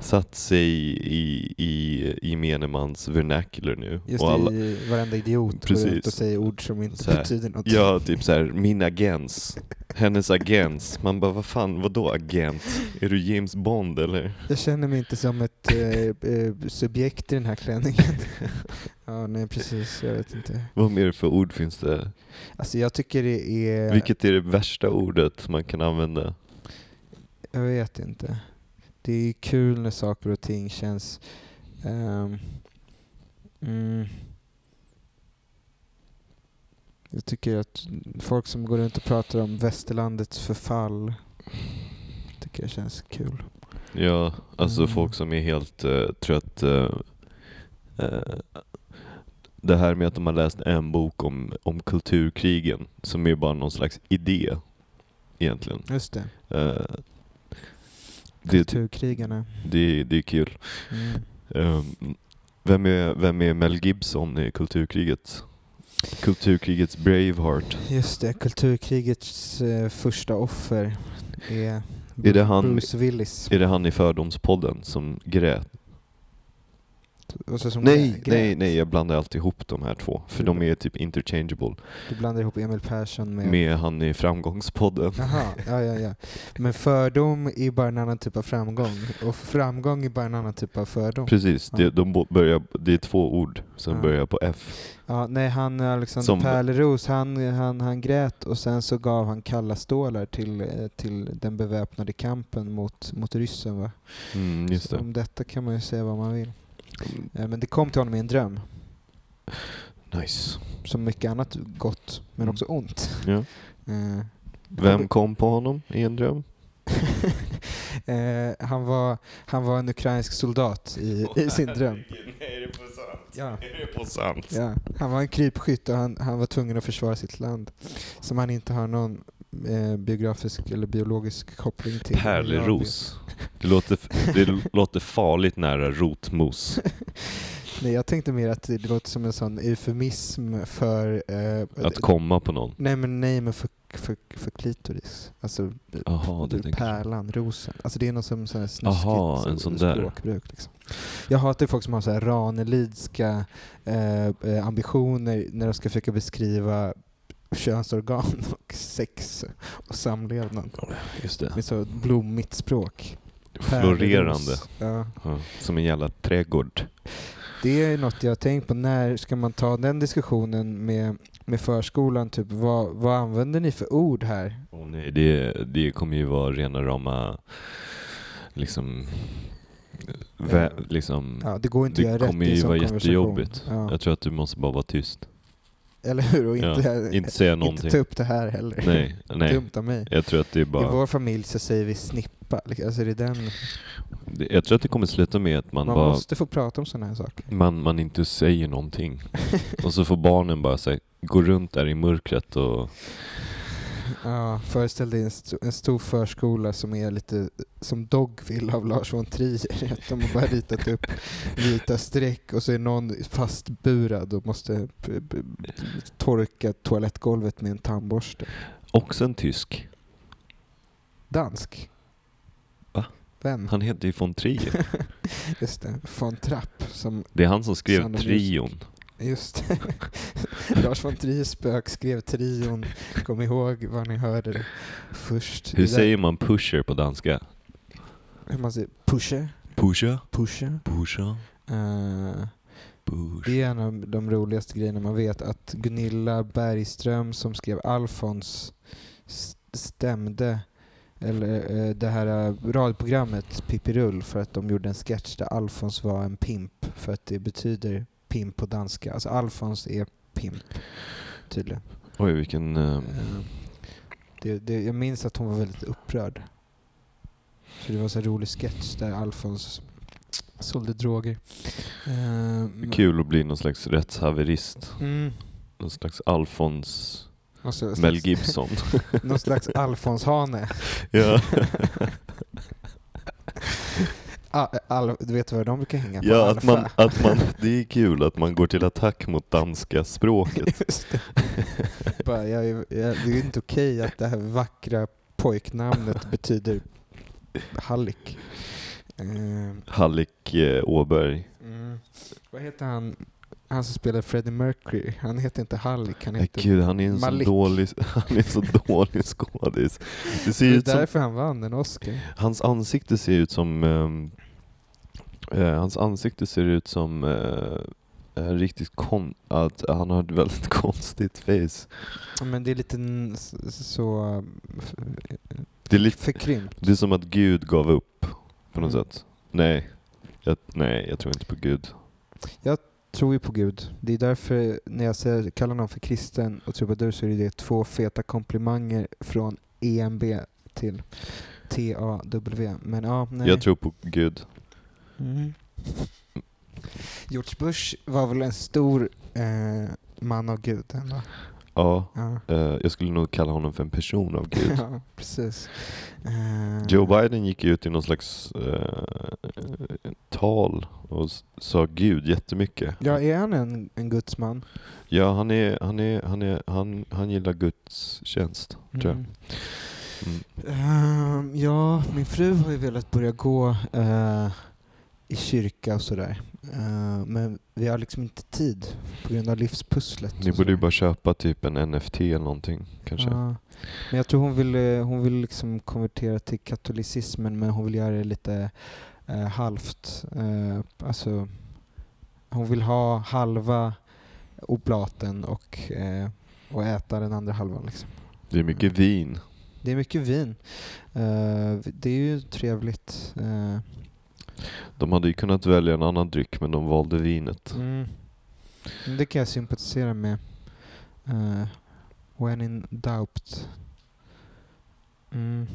satt sig i, i, i menemans vernacular nu.
Just
Och alla,
i varenda idiot går
Precis.
ut och säger ord som inte
här,
betyder något.
Ja, typ så här, min agens. Hennes agens. Man bara, vad fan, vadå agent? Är du James Bond eller?
Jag känner mig inte som ett eh, eh, subjekt i den här klänningen. [laughs] ja, nej precis. Jag vet inte.
Vad mer för ord finns det?
Alltså jag tycker det är...
Vilket är det värsta ordet man kan använda?
Jag vet inte. Det är kul när saker och ting känns... ehm, mm, jag tycker att folk som går runt och pratar om västerlandets förfall tycker jag känns kul.
Ja, alltså
Mm.
folk som är helt uh, trött. eh, eh, det här med att de har läst en bok om, om kulturkrigen, som är bara någon slags idé egentligen.
Just det.
Det,
Kulturkrigarna.
det, det är kul.
Mm.
Ehm, vem, är, vem är Mel Gibson i kulturkriget? Kulturkrigets Braveheart.
Just det, kulturkrigets eh, första offer är,
Är det han-
Bruce Willis.
Är det han i Fördomspodden som grät?
Och så som
Nej, nej, nej, jag blandar alltid ihop de här två. För de är typ interchangeable.
Du blandar ihop Emil Persson med...
Med han i Framgångspodden.
Jaha, ja, ja, ja. Men fördom är bara en annan typ av framgång. Och framgång är bara en annan typ av fördom.
Precis,
Ja.
det, de börjar, det är två ord som
Ja.
börjar på F.
Ja, nej, han Alexander
Som-
Pärleros, han, han, han grät och sen så gav han kalla stålar till, eh, till den beväpnade kampen mot, mot ryssen. Va?
Mm, just
Så
det.
om detta kan man ju säga vad man vill. Eh, Men det kom till honom i en dröm.
Nice.
Som mycket annat gott, men
Mm.
också ont.
Ja.
Eh,
Vem kom på honom i en dröm? [laughs]
eh, han, var, han var en ukrainsk soldat i, i sin dröm.
Nej, är det på sant?
Ja.
Är det på sant?
Ja, han var en krypskytt och han, han var tvungen att försvara sitt land. Som han inte har någon eh, biografisk eller biologisk koppling till.
Pärleros. Det låter, det [laughs] låter farligt nära rotmos. [laughs]
Nej, jag tänkte mer att det låter som en sån eufemism för... Eh,
Att komma på någon.
Nej men nej men för, för, för klitoris. Alltså
så.
pärlan, rosen. Alltså det är något som sån här snuskigt
Aha, en sån där.
språkbruk. Liksom. Jag hatar folk som har så här Ranelidska eh, eh, ambitioner när de ska försöka beskriva könsorgan [laughs] och sex och samlevnad.
Just det.
Med så blommigt språk.
Florerande.
Ja.
Ja, som en jävla trädgård.
Det är något jag har tänkt på. När ska man ta den diskussionen med, med förskolan? Typ, vad, vad använder ni för ord här?
Åh nej, det, det kommer ju vara rena rama, liksom, vä, liksom
Ja, det går inte
det kommer ju vara jättejobbigt.
Ja.
Jag tror att du måste bara vara tyst. [laughs]
Eller hur? Och inte,
ja, inte säga
inte
någonting.
ta upp det här heller.
Nej, [laughs] nej.
Dumt av mig.
Jag tror att det är
I
bara...
vår familj så säger vi snippa. Alltså det är den,
det- Jag tror att det kommer sluta med att man,
man
bara...
måste få prata om sådana här saker.
Man, man inte säger någonting. [laughs] och så får barnen bara så här, gå runt där i mörkret och...
Ja, föreställ dig en, st- en stor förskola som är lite som Dogville av Lars von Trier. Att [laughs] de har bara ritat upp vita streck och så är någon fastburad och måste torka toalettgolvet med en tandborste.
Också en tysk.
Dansk.
Va?
Vem?
Han heter ju von Trier. [laughs]
Just det, von Trapp. Som,
Det är han som skrev
of
trion.
Just det. [laughs] Lars von Trier spök skrev trion. Kom ihåg vad ni hörde det först.
Hur säger man pusher på danska?
hur man säger pusher?
Pusha?
Pusher?
Pusha?
Eh,
Push.
Det är en av de roligaste grejerna man vet att Gunilla Bergström som skrev Alfons stämde eller eh, det här eh, radioprogrammet Pippirull för att de gjorde en sketch där Alfons var en pimp för att det betyder pimp på danska. Alltså Alfons är pimp tydligen.
Oj, vilken... Eh,
Det, det, jag minns att hon var väldigt upprörd. Så det var en så rolig sketch där Alfons sålde droger. Eh,
Kul att bli någon slags rättshaverist.
Mm.
Någon slags Alfons
Alltså,
Mel Gibson. [laughs]
Någon slags Alfons-hane.
ja. [laughs]
Ah, Al, du vet vad de brukar hänga på?
ja, att man, [laughs] att man, det är kul att man går till attack mot danska språket. [laughs]
Det. Bara, jag, är- jag, det är inte okej att det här vackra pojknamnet betyder hallick. Eh,
Hallik eh, Åberg.
mm. Vad heter han? Han som spelar Freddie Mercury. Han heter inte Hallick, han heter
Gud, han är en så
Malik.
dålig, [laughs] han är en så dålig skådis. Det ser
Det är
ut som,
därför han vann en Oscar.
hans ansikte ser ut som, ehm, eh, hans ansikte ser ut som eh, en riktigt kon, att han har ett väldigt [laughs] konstigt face.
Ja, Men det är lite så
Det är, lite,
förkrympt.
det är som att Gud gav upp på något
Mm.
sätt. Nej, jag, nej, jag tror inte på Gud.
tror ju på Gud. Det är därför när jag säger, kallar någon för kristen och trubadur så är det två feta komplimanger från EMB till TAW. Men ja, nej.
Jag tror på Gud.
Mm. George Bush var väl en stor eh, man av Gud ändå.
Ja,
Ja,
eh, jag skulle nog kalla honom för en person av Gud. [laughs]
ja precis. Eh,
Joe Biden gick ut i någon slags eh, tal och sa Gud jättemycket.
Ja, är han en, en gudsman?
Ja, han, är, han, är, han, är, han, han gillar Guds tjänst, tror jag.
Mm.
Mm.
Ehm, ja, min fru har ju velat börja gå eh, i kyrka och sådär. Eh, men vi har liksom inte tid på grund av livspusslet.
Ni borde ju bara köpa typ en NFT eller någonting kanske.
Ja. Men jag tror hon vill, eh, hon vill liksom konvertera till katolicismen men hon vill göra det lite eh, halvt. Eh, alltså, hon vill ha halva oblaten och, och äta den andra halvan. Liksom.
Det är mycket vin.
Det är mycket vin. Det är ju trevligt.
De hade ju kunnat välja en annan dryck men de valde vinet.
mm. Det kan jag sympatisera med. Uh, when in doubt. Mm.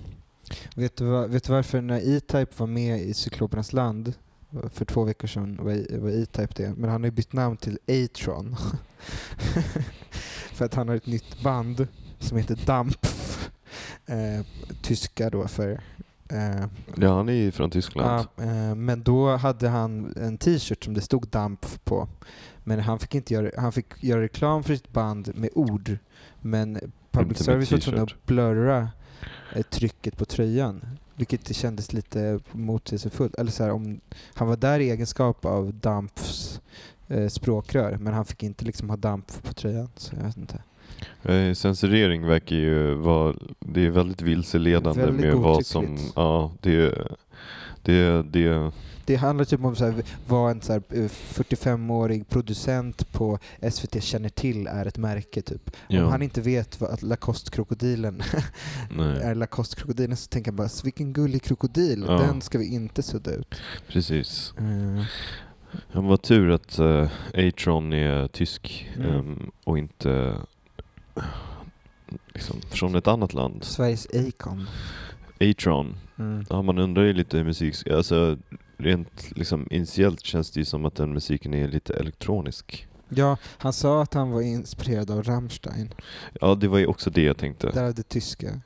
Vet, du va, vet du varför när E-Type var med i Cyklopernas land eh, för två veckor sedan var, E-Type det, men han har ju bytt namn till Atron. [laughs] för att han har ett nytt band som heter Dampf. [laughs] Eh, tyska då för
Ja, han är ju från Tyskland.
Ja, eh, men då hade han en t-shirt som det stod DAMP på. Men han fick, inte göra, han fick göra reklam för sitt band med ord. Men public service var
t-shirt.
att blurra eh, trycket på tröjan. Vilket det kändes lite motsägelsefullt. Eller så här, om han var där i egenskap av DAMPs eh, språkrör, men han fick inte liksom ha DAMP på tröjan. Så jag vet inte.
Eh, Censurering verkar ju vara, det är väldigt vilseledande
Väldigt
med vad som, ja det, det, det,
Det handlar typ om här, vad en så här, eh, 45-årig producent på SVT känner till är ett märke. Typ. Om
ja,
han inte vet vad att Lacoste-krokodilen [laughs] är Lacoste-krokodilen så tänker han bara vilken gullig krokodil,
Ja.
den ska vi inte sudda ut.
precis.
Eh,
Ja, vad tur att uh, A-Tron är tysk
Mm.
ehm, och inte liksom, från ett annat land.
Sveriges Acon.
A-Tron,
Mm.
ja, man undrar ju lite hur musik, alltså rent liksom initiellt känns det ju som att den musiken är lite elektronisk.
Ja, han sa att han var inspirerad av Rammstein,
Ja, det var ju också det jag tänkte.
därav det tyska.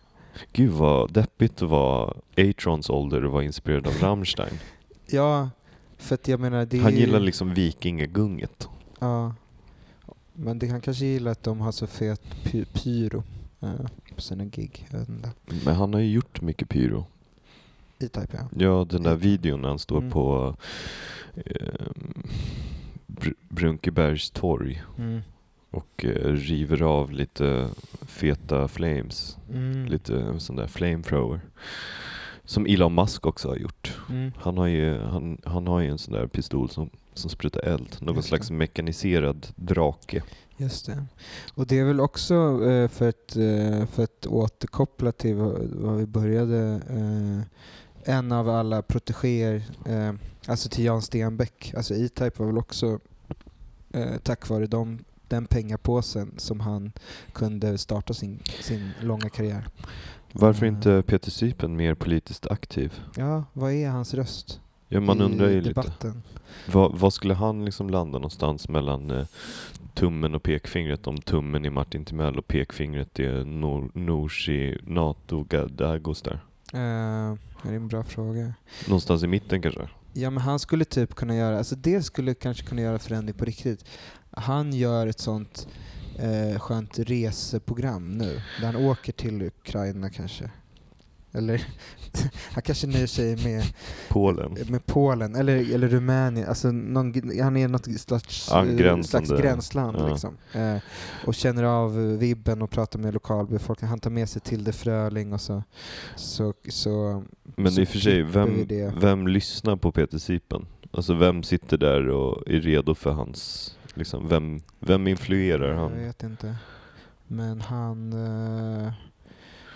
Gud vad deppigt att vara A-Trons ålder och vara inspirerad av Rammstein. [laughs]
Ja, för att jag menar det
Han
ju-
gillar liksom vikingagunget.
Ja. Men det, han kanske gillar att de har så fet py- pyro på sina gig.
Men han har ju gjort mycket pyro.
E-Type ja.
Ja, den där videon när han står
Mm.
på eh, Br- Brunkebergs torg
Mm.
och eh, river av lite feta flames.
Mm.
Lite sån där flamethrower. Som Elon Musk också har gjort.
Mm.
Han har ju, han, han har ju en sån där pistol som, som sprutar eld. Någon slags mekaniserad drake.
Just det. Och det är väl också eh, för att, eh, för att återkoppla till vad, vi började, eh, en av alla protegéer, alltså till Jan Stenbeck, alltså E-Type var väl också tack vare dem, den pengapåsen som han kunde starta sin, sin långa karriär.
Varför inte Peter Sypen mer politiskt aktiv?
Ja, vad är hans röst
Ja, man
i
undrar ju lite.
debatten?
Vad, vad skulle han liksom landa någonstans mellan eh, tummen och pekfingret? Om tummen är Martin Timell och pekfingret är Nor- Nooshi Nato Dagos där.
Eh, det är en bra fråga.
Någonstans i mitten kanske?
Ja men han skulle typ kunna göra, alltså det skulle kanske kunna göra förändring på riktigt. Han gör ett sånt eh, skönt reseprogram nu, där han åker till Ukraina kanske. Eller [laughs] han kanske nöjer sig med,
Polen.
med Polen eller, eller Rumänien. Alltså någon, han är något slags, eh, slags gränsland.
Ja.
Liksom. Eh, och känner av vibben och pratar med lokalbefolkningen. Han tar med sig Tilde Fröling och så, så, så
Men
så
i och för sig, vem, vem lyssnar på Peter Sipen? Alltså vem sitter där och är redo för hans, liksom, vem, vem influerar
Jag
han?
vet inte. Men han... eh,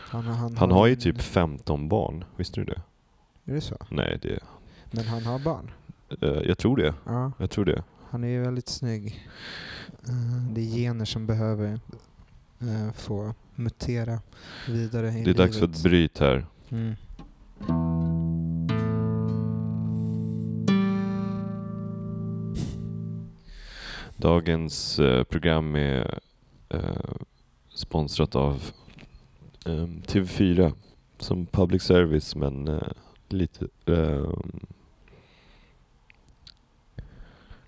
han, han,
Han har ju typ 15 barn, visste du det?
Är det så?
Nej, det,
Men han har barn?
eh, jag tror det.
Ja.
Jag tror det.
Han är ju väldigt snygg. Eh, det är gener som behöver eh, få mutera vidare i
Det är dags för
livet.
ett bryt här.
Mm.
Dagens program är sponsrat av eh, TV4 som public service men eh, lite, eh,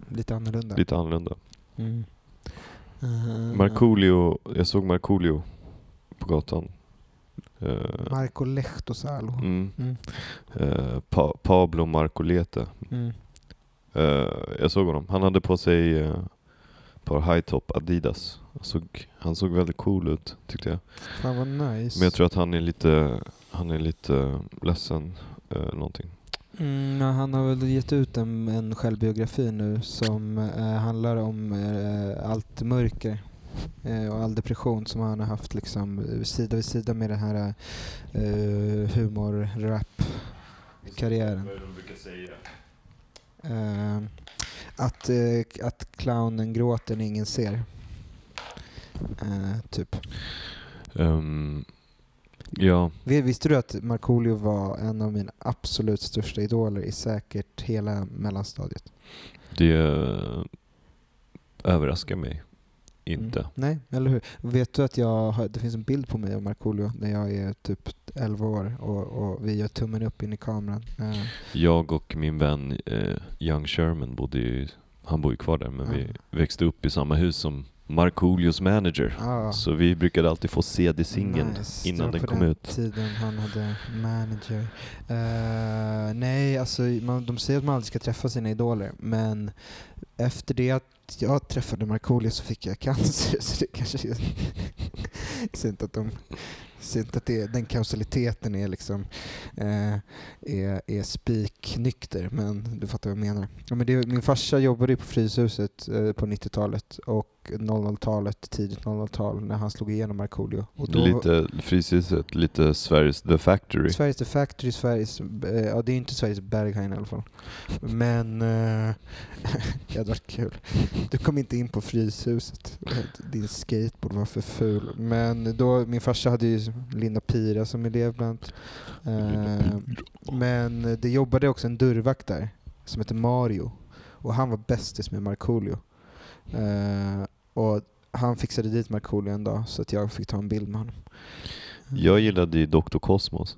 Lite annorlunda.
lite annorlunda.
Mm. Eh,
Markoolio, jag såg Markoolio på gatan. Eh,
Marco Lehtosalo.
mm,
Mm.
eh, pa- Pablo Marcolete.
Mm.
Eh, jag såg honom. Han hade på sig uh, ett par high top Adidas. Han såg, han såg väldigt cool ut tyckte jag.
Fan vad nice.
Men jag tror att han är lite, han är lite ledsen uh, någonting.
Mm, ja, han har väl gett ut en, en självbiografi nu som eh, handlar om eh, allt mörker eh, och all depression som han har haft liksom sida vid sida med den här eh, humor-rap-karriären.
Vad är det de brukar säga?
Eh, att, eh, att clownen gråter när ingen ser. Eh, typ.
Ehm, ja,
Vi- Visste du att Markoolio var en av mina absolut största idoler i säkert hela mellanstadiet?
det eh, överraskar mig inte.
Mm. Nej, eller hur? Vet du att jag har, det finns en bild på mig och Markoolio när jag är typ 11 år och, och vi gör tummen upp in i kameran. Eh,
Jag och min vän eh, Young Sherman bodde ju, han bor ju kvar där, men
Ja.
vi växte upp i samma hus som Markoolios manager.
ah,
Så vi brukade alltid få CD-singeln
nice.
Innan den kom
den
ut.
tiden han hade manager. Eh, nej, alltså man, de säger att man aldrig ska träffa sina idoler, men efter det att jag träffade Markoolio så fick jag cancer, [laughs] så det kanske är... [laughs] inte att de inte att det, den kausaliteten är liksom eh, är, är spiknykter, men du fattar vad jag menar. Ja, men det, min farsa jobbade på Fryshuset eh, på 90-talet och 00-talet, tidigt 00-tal, när han slog igenom Markoolio.
Lite Fryshuset, lite Sveriges The Factory.
Sveriges The Factory, Sveriges, eh, ja det är inte Sveriges Berghain i alla fall. Men eh, det hade varit kul. Du kom inte in på Fryshuset. Din skateboard var för ful. Men då, min farsa hade ju Linda Pira som elev bland eh, Men det jobbade också en dörrvakt där som hette Mario. Och han var bästis med Markoolio. Eh, och han fixade dit Markoolio en dag så att jag fick ta en bild med honom.
Jag gillade ju Dr. Cosmos.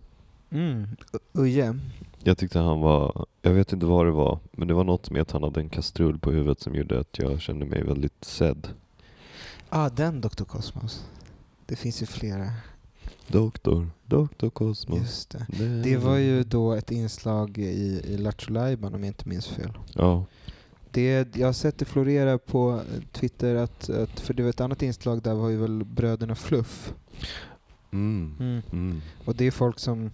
Mm. Uje.
Jag tyckte han var, jag vet inte vad det var, men det var något med att han hade en kastrull på huvudet som gjorde att jag kände mig väldigt sedd.
ah, den Dr. Cosmos. Det finns ju flera.
Doktor, Dr. Cosmos.
Just det. Det var ju då ett inslag i, i Lattjo om jag inte minns fel.
Ja.
Det, jag har sett det florera på Twitter, att, att, för det var ett annat inslag där var ju väl bröderna Fluff.
Mm.
Mm.
Mm.
Och det är folk som,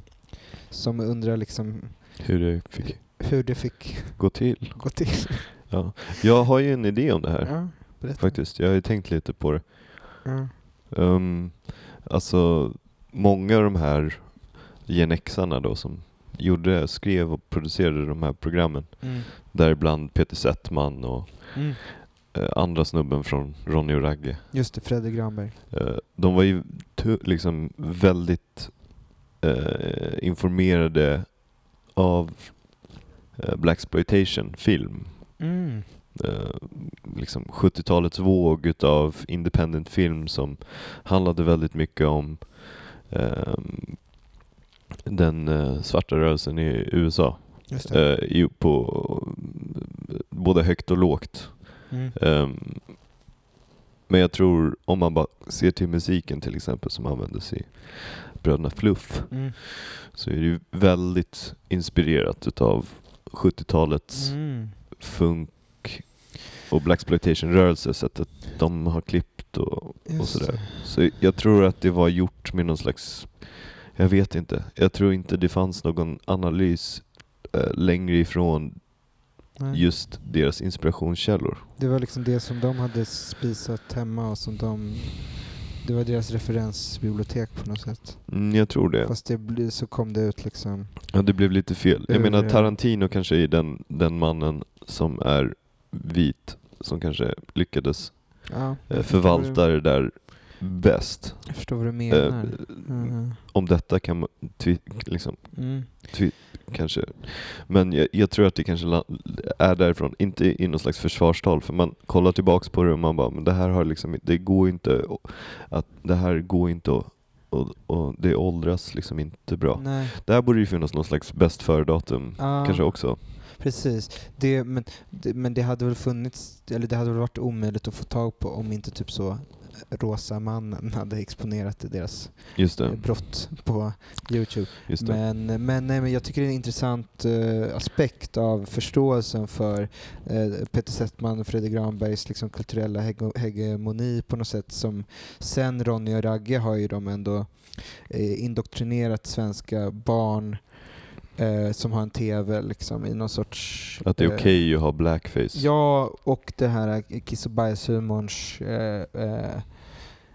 som undrar liksom
Hur det fick
hur det fick
gå till.
gå till. [laughs]
Ja. Jag har ju en idé om det här
Ja, berätta.
faktiskt. Jag har ju tänkt lite på det.
Ja.
Um, alltså, många av de här Gen Xarna då som gjorde, skrev och producerade de här programmen,
Mm.
däribland Peter Settman och
Mm.
eh, andra snubben från Ronny och Ragge.
Just det, Fredrik Granberg.
Eh, de var ju liksom väldigt eh, informerade av eh, Blaxploitation film.
Mm.
Eh, liksom 70-talets våg utav independent film som handlade väldigt mycket om ehm, den eh, svarta rörelsen i USA. Eh, på både högt och lågt.
Mm.
Ehm, men jag tror om man bara ser till musiken till exempel som användes i Bröderna Fluff
Mm.
så är det ju väldigt inspirerat utav 70-talets
Mm.
funk och blaxploitation-rörelse, sättet de har klippt och, och sådär. Så jag tror att det var gjort med någon slags, jag vet inte, jag tror inte det fanns någon analys eh, längre ifrån
Nej.
just deras inspirationskällor.
Det var liksom det som de hade spisat hemma och som de... Det var deras referensbibliotek på något sätt.
Mm, jag tror det.
Fast det blir, så kom det ut liksom...
Ja, det blev lite fel. Jag
Ur-
menar Tarantino kanske är den, den mannen som är vit, som kanske lyckades
Ja,
eh, förvalta det där bäst.
Jag förstår vad du
Eh,
menar. Mm.
Om detta kan man twi- liksom,
Mm.
kanske. Men jag, jag tror att det kanske är därifrån, inte i någon slags försvarstal, för man kollar tillbaks på det och man bara, men det här har liksom, det går inte att, det här går inte att, och, och det åldras liksom inte bra.
Nej,
Där borde det finnas någon slags bäst före-datum
Ja.
kanske också.
precis. Det, men, det, men det hade väl funnits, eller det hade väl varit omöjligt att få tag på om inte typ så Rosa mannen hade exponerat deras eh, brott på Youtube. Men, men, nej, men jag tycker det är en intressant eh, aspekt av förståelsen för eh, Peter Settman och Fredrik Granbergs liksom, kulturella hege- hegemoni på något sätt. Som sen Ronny och Ragge har ju de ändå eh, indoktrinerat svenska barn eh, som har en TV liksom, i någon sorts...
Att det är
eh,
okej att ha blackface.
Ja, och det här kiss och bajshumorns eh, eh,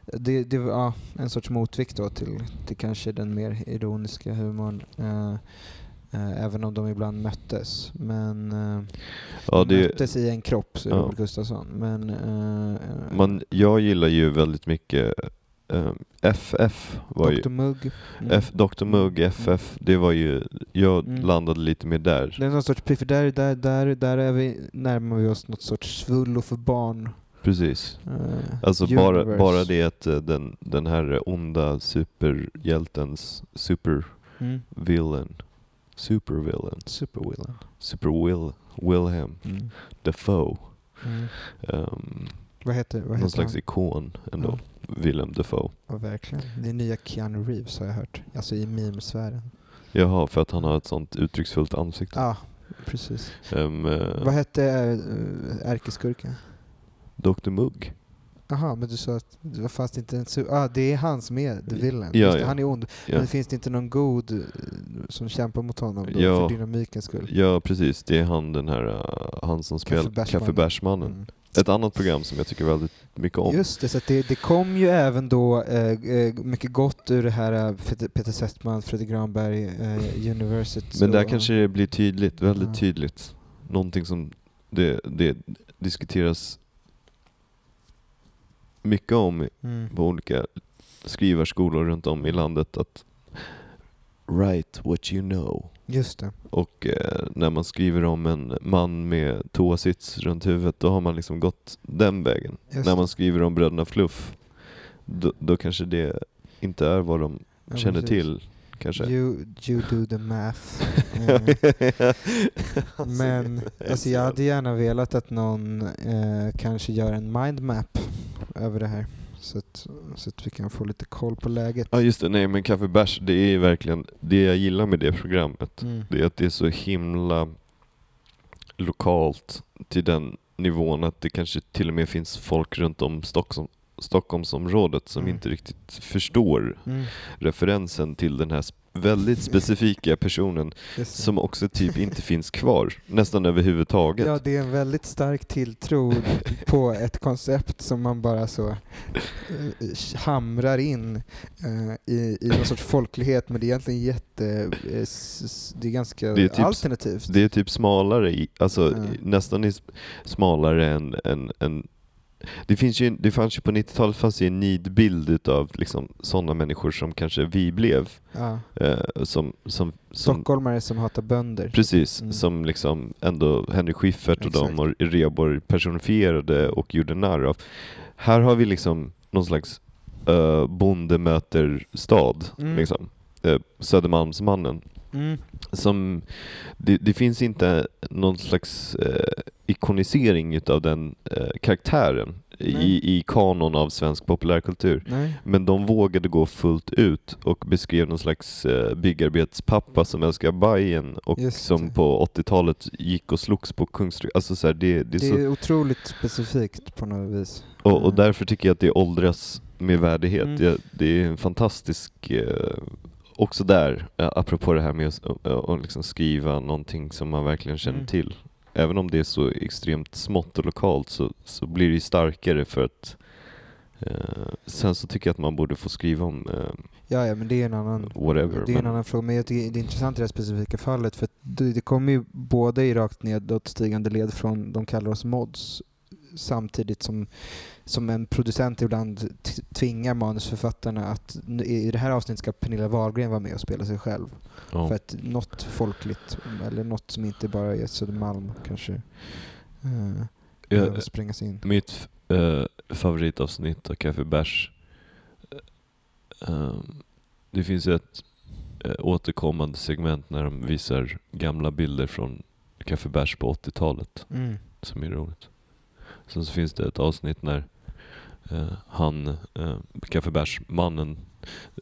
det, det ja, en sorts motvikt då till, till kanske den mer ironiska humorn. Eh, eh, även om de ibland möttes. Men eh,
Ja, det,
möttes i en kropp, så
Ja.
Robert Gustafsson. Men, eh, eh,
man, jag gillar ju väldigt mycket FF var ju
Dr Mugg. Mm.
F, Dr Mugg, FF, det var ju, jag
Mm.
landade lite mer där.
Det är någon sorts, där, där, där, där är vi, närmar vi oss något sorts svullo för barn.
Precis.
eh,
Alltså bara,
universe.
bara det att eh, den, den här onda superhjältens supervillain,
Mm.
supervillain,
Supervillain.
super Will, Wilhelm
Mm.
Dafoe,
Mm.
um,
Vad heter, vad
någon
heter
slags
han?
ikon ändå, Willem Dafoe.
Ja, verkligen. Det är nya Keanu Reeves har jag hört. Alltså i memesfären.
Jaha, för att han har ett sånt uttrycksfullt ansikte.
Ja, precis.
Eh,
Vad hette äh, ärkeskurken?
Dr Mugg.
Jaha, men du sa att det fast inte en ah, det är han som är the villain.
Ja,
Just
ja.
Han är ond.
Ja.
Men finns det inte någon god eh, som kämpar mot honom då,
Ja.
för dynamikens skull?
Ja, precis. Det är han den här, han som spelar
Kaffebärsmannen.
Kaffebärsmannen. Ett annat program som jag tycker väldigt mycket om.
Just det, så det, det kom ju även då eh, eh, mycket gott ur det här eh, Peter Settman, Fredrik Granberg, eh, University.
Men där
och-
kanske det blir tydligt, väldigt
Ja.
tydligt. Någonting som det, det diskuteras mycket om
Mm.
på olika skrivarskolor runt om i landet att write what you know.
Just det.
Och eh, när man skriver om en man med toasits runt huvudet, då har man liksom gått den vägen.
Just
när man skriver om bröderna Fluff, då, då kanske det inte är vad de
Ja,
känner
precis.
till. Kanske.
You, you do the math. [laughs] Eh, Men alltså jag hade gärna velat att någon eh, kanske gör en mindmap över det här. Så att, så att vi kan få lite koll på läget.
Ja just det, nej men kaffebärs, det är verkligen det jag gillar med det programmet.
Mm.
Det är att det är så himla lokalt till den nivån att det kanske till och med finns folk runt om Stockholm, Stockholmsområdet som
Mm.
inte riktigt förstår
Mm.
referensen till den här väldigt specifika personen som också typ inte finns kvar nästan överhuvudtaget.
Ja, det är en väldigt stark tilltro på ett koncept som man bara så eh, hamrar in eh, i, i någon sorts folklighet, men det är egentligen jätte... eh, Det är ganska
Det är typ-
alternativt.
Det är typ smalare, alltså i- nästan smalare än, än, än det, finns ju, det fanns ju på 90-talet fanns ju en nidbild utav liksom sådana människor som kanske vi blev.
ja.
Eh, som, som, som,
Stockholmare som hatar bönder.
precis,
Mm.
som liksom ändå Henry Schyffert och
Exakt.
de och Rheborg personifierade och gjorde narr av. Här har vi liksom någon slags uh, bonde möter stad,
Mm.
liksom. Uh, Södermalmsmannen.
Mm.
Som, det, det finns inte någon slags eh, ikonisering utav den eh, karaktären
Nej.
i, i kanon av svensk populärkultur.
Nej.
Men de vågade gå fullt ut och beskrev någon slags eh, byggarbetspappa som älskar Bajen och
Just
som
det.
på 80-talet gick och slogs på Kungsträdgården. Alltså så här, det, det är
Det
så,
är otroligt specifikt på något vis.
och, och därför tycker jag att det åldras med värdighet.
Mm.
Det, det är en fantastisk, eh, också där, eh, apropå det här med att liksom skriva någonting som man verkligen känner
Mm.
till. Även om det är så extremt smått och lokalt så, så blir det ju starkare för att eh, sen så tycker jag att man borde få skriva om eh,
Ja, ja, men det är en annan
whatever.
Det är en
men-
annan fråga, men jag tycker det är intressant i det här specifika fallet för det, det kommer ju både i rakt nedåtstigande led från de kallar oss mods samtidigt som, som en producent ibland tvingar manusförfattarna att i det här avsnittet ska Pernilla Wahlgren vara med och spela sig själv.
ja.
För att något folkligt, eller något som inte bara är Södermalm kanske eh,
Ja,
behöver sprängas in.
Mitt eh, favoritavsnitt av Café Bärs, eh, ehm, det finns ett eh, återkommande segment när de visar gamla bilder från Café Bärs på 80-talet
Mm.
som är roligt. Sen så finns det ett avsnitt när Eh, han, eh, kaffebärsmannen,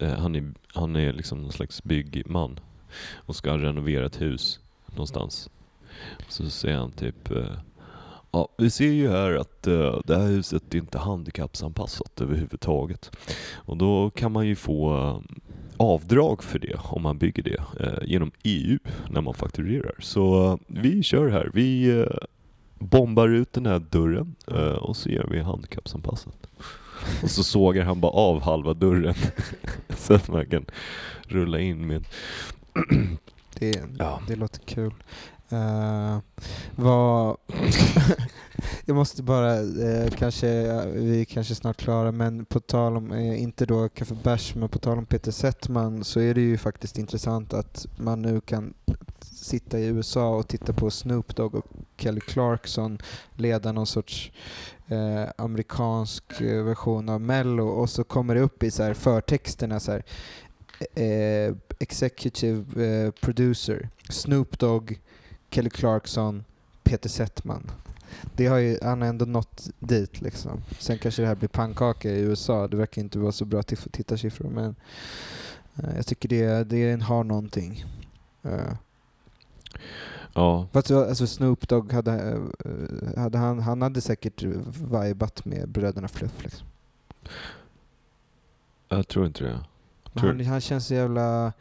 eh, han, är, han är liksom någon slags byggman och ska renovera ett hus någonstans. Så säger han typ eh, Ja, vi ser ju här att uh, det här huset är inte handikappsanpassat överhuvudtaget. Och då kan man ju få uh, avdrag för det om man bygger det uh, genom EU när man fakturerar. Så vi kör här. Vi bombar ut den här dörren och så gör vi handikappsanpassat. Och så sågar han bara av halva dörren [laughs] så att man kan rulla in med [clears throat]
det, ja. det låter kul. Uh, vad [laughs] jag måste bara, uh, kanske, vi är kanske snart klara, men på tal om, uh, inte då Kaffe Bärs, men på tal om Peter Settman så är det ju faktiskt intressant att man nu kan sitta i USA och titta på Snoop Dogg och Kelly Clarkson leda någon sorts eh, amerikansk eh, version av Mello och så kommer det upp i så här förtexterna så här, eh, Executive eh, Producer, Snoop Dogg, Kelly Clarkson, Peter Settman. Det har ju, han har ändå nått dit liksom. Sen kanske det här blir pannkaka i USA. Det verkar inte vara så bra tittarsiffror men eh, jag tycker det, det har någonting. Uh.
Ja.
Fast alltså Snoop Dogg hade, uh, hade han, han hade säkert vibat med bröderna Fluff liksom.
Jag tror inte det.
Han, han, känns så jävla...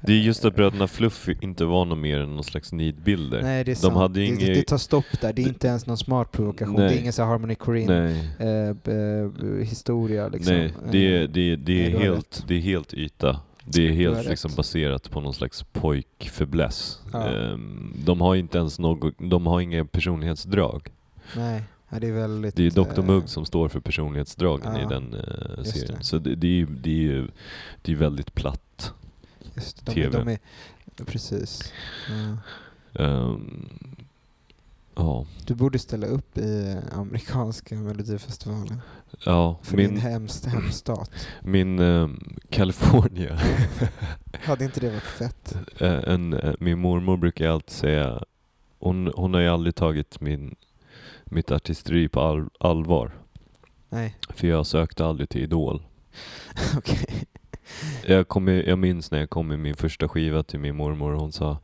Det är just att bröderna Fluff inte var något mer än någon slags nidbilder.
Nej det är De sant. Hade det, inget... det, tar stopp där, det är inte ens någon smart provokation. Nej. Det är ingen så Harmony Korine eh, eh, historia liksom.
Nej, det det det är, helt, det är helt yta. Det är helt liksom baserat på någon slags pojkfäbless. Ja. Um, de har inte ens något, de har inga personlighetsdrag.
Nej. Det är väldigt...
Det är Dr Mugg som står för personlighetsdragen ja, i den uh, serien. Det. Så det, det, är ju det är, det är väldigt platt
Just de, TV. De är, precis. Ja.
Um, ja.
Du borde ställa upp i amerikanska melodifestivalen.
Ja,
för min, din hemst, hemstat.
Min um, California. [laughs]
Hade inte det varit fett?
Eh, en, uh, min mormor brukar alltid säga, hon, hon har ju aldrig tagit min, mitt artisteri på all, allvar.
Nej.
För jag sökte aldrig till Idol. [laughs]
Okay.
Jag, kom, jag minns när jag kom med min första skiva till min mormor. Hon sa, eh,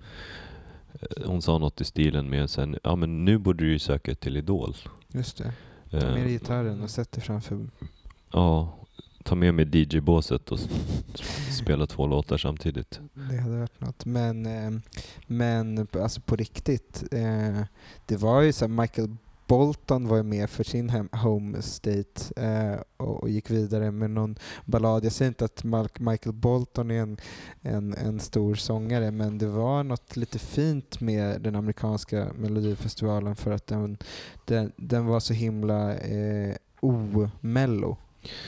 hon sa något i stilen med sen, ja men nu borde du ju söka till Idol.
Just det. Ta med dig eh, gitarren och sätt dig framför.
Ja, ta med mig DJ-båset och [laughs] spela två låtar samtidigt.
Det hade varit något. Men, eh, men alltså på riktigt, det var ju så Michael Bolton var med för sin hem, home state eh, och, och, gick vidare med någon ballad. Jag säger inte att Michael Bolton är en, en, en, stor sångare men det var något lite fint med den amerikanska melodifestivalen för att den, den, den var så himla eh, omello.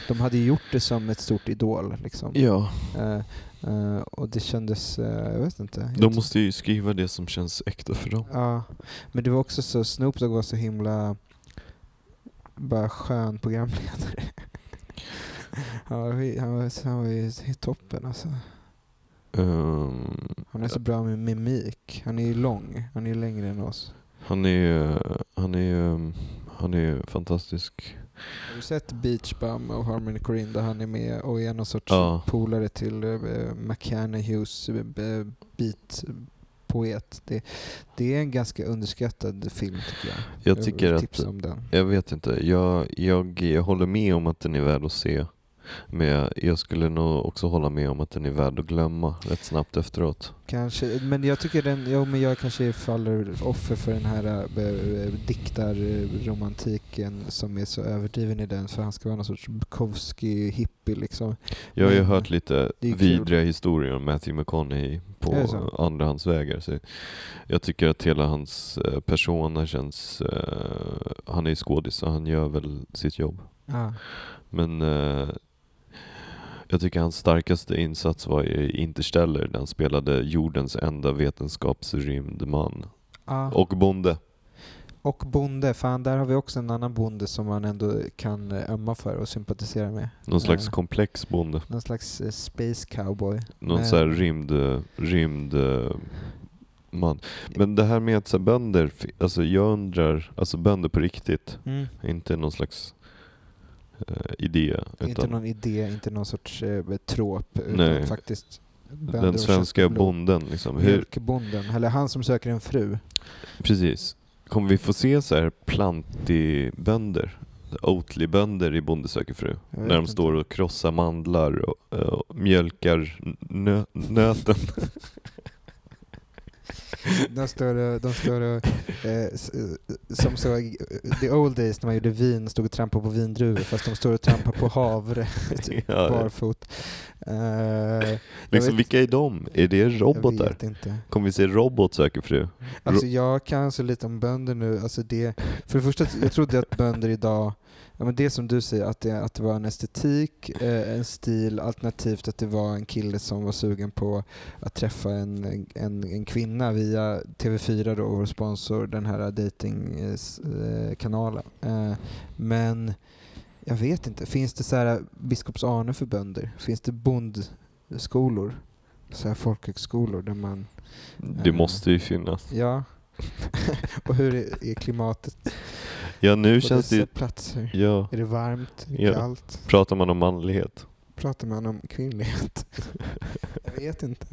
De hade gjort det som ett stort idol. Liksom.
Ja.
Eh, Uh, och det kändes, uh, jag vet inte.
De måste ju skriva det som känns äkta för dem.
Ja, men det var också så, Snoop Dogg var så himla bara skön programledare. [laughs] han, var, han, var, han var ju toppen alltså.
Um,
han är så bra med mimik. Han är ju lång. Han är ju längre än oss.
Han är, han är, han är fantastisk.
Har du sett Beach Bum och Harmony Korine där han är med och är någon sorts ja. polare till uh, McCann Hughes uh, beatpoet. Det, det är en ganska underskattad film tycker jag.
Jag tycker jag att, om den. jag vet inte, jag, jag, jag håller med om att den är värd att se. Men jag skulle nog också hålla med om att den är värd att glömma rätt snabbt efteråt.
Kanske, men jag tycker den, jo men jag kanske faller offer för den här äh, diktarromantiken som är så överdriven i den för han ska vara någon sorts Bukowski hippie liksom.
Jag har ju hört lite vidriga historier om Matthew McConaughey på andrahandsvägar. Så jag tycker att hela hans persona känns, uh, han är skådis och han gör väl sitt jobb.
Ah.
Men uh, jag tycker hans starkaste insats var i Interstellar där han spelade jordens enda vetenskapsrymdman.
Ah.
Och bonde.
Och bonde, fan där har vi också en annan bonde som man ändå kan ömma för och sympatisera med.
Någon slags uh, komplex bonde.
Någon slags uh, space cowboy.
Någon sån här rymd, rymd uh, man. Men det här med att så bönder, alltså jag undrar, alltså bönder på riktigt,
mm.
inte någon slags eh, idé.
Inte någon idé, inte någon sorts eh, trop.
Nej.
faktiskt
den svenska bonden. Liksom.
Mjölkbonden, eller han som söker en fru.
precis. Kommer vi få se så här plantibönder? Oatly-bönder i Bonde söker fru? När de
inte.
står och krossar mandlar och, eh, och mjölkar nö, nöten. [laughs] [laughs]
De står de står och eh, eh, som så, eh, the old days när man gjorde vin, stod och trampade på vindruvor fast de står och trampar på havre, [laughs] typ,
Ja,
barfot. Eh, jag
liksom,
vet-
vilka är de? Är det
Jag
robotar?
vet inte.
Kommer vi se robot söker fru?
Alltså jag kan så lite om bönder nu. Alltså det, för det första, jag trodde att bönder idag, ja men det som du säger, att det, att det var en estetik, eh, en stil, alternativt att det var en kille som var sugen på att träffa en, en, en kvinna via TV4 då, vår sponsor, den här datingkanalen. Eh, men jag vet inte, finns det så här Biskops Arne för bönder? Finns det bondskolor? Så här folkhögskolor där man
Det
Eh.
måste ju finnas.
Ja. [laughs] och hur är, är klimatet
Ja, nu
på
känns
dessa
det
platser?
Ja,
Är det varmt?
Ja.
Kallt?
pratar man om manlighet?
Pratar man om kvinnlighet? [laughs] Jag vet inte.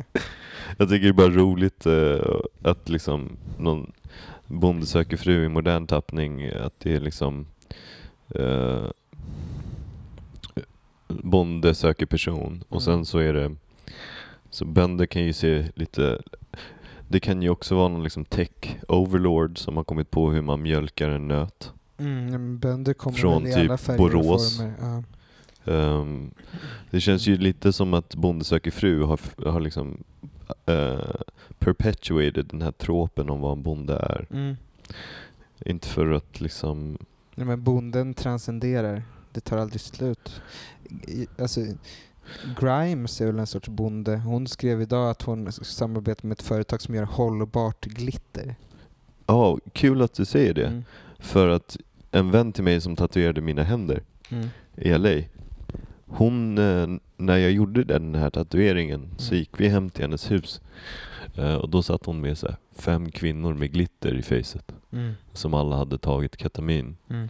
Jag tycker det är bara roligt eh, att liksom någon bonde söker fru i modern tappning, att det är liksom eh, bonde söker person och sen
Mm.
så är det så bönder kan ju se lite det kan ju också vara någon liksom tech overlord som har kommit på hur man mjölkar en nöt.
Mm, bönder kommer
Från
väl i
typ
alla färger
Borås.
och former. Ja.
Ehm, det känns ju lite som att Bonde söker fru har, har liksom eh, perpetuated den här tropen om vad en bonde är.
Mm.
Inte för att liksom...
Nej, men bonden transcenderar. Det tar aldrig slut. Alltså, Grimes är väl en sorts bonde. Hon skrev idag att hon samarbetar med ett företag som gör hållbart glitter.
Ja, kul att du säger det.
Mm.
För att en vän till mig som tatuerade mina händer
Mm.
i LA, hon, eh, när jag gjorde den här tatueringen så
Mm.
gick vi hem till hennes hus. Eh, och då satt hon med så fem kvinnor med glitter i facet.
Mm.
Som alla hade tagit ketamin.
Mm.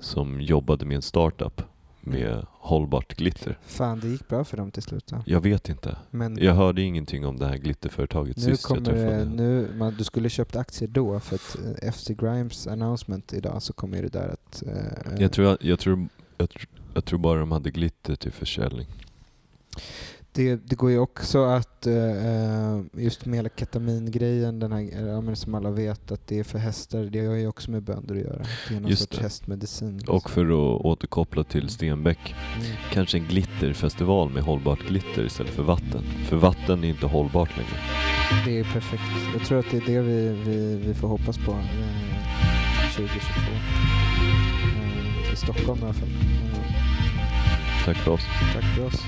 som jobbade med en startup med hållbart glitter.
Fan, det gick bra för dem till slut då.
Jag vet inte.
Men
Jag hörde ingenting om det här glitterföretaget
nu
sist jag
kommer det,
träffade.
nu, man, du skulle köpt aktier då för att eh, efter Grimes announcement idag så kommer det där att... eh,
Jag, tror, jag, tror, jag, tror, jag tror bara de hade glitter till försäljning.
Det, det går ju också att, eh, just med hela ketamingrejen, den här, eh, som alla vet att det är för hästar, det har ju också med bönder att göra. Det är någon
Just
sorts
det.
hästmedicin.
Och för att återkoppla till Stenbeck,
Mm.
kanske en glitterfestival med hållbart glitter istället för vatten. För vatten är inte hållbart längre.
Det är perfekt. Jag tror att det är det vi, vi, vi får hoppas på eh, 2022. Eh, I Stockholm i alla fall. Eh,
Tack för oss.
tack för oss.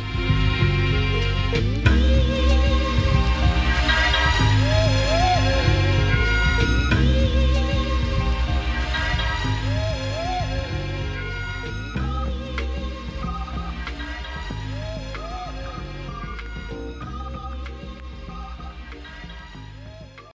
Thank you.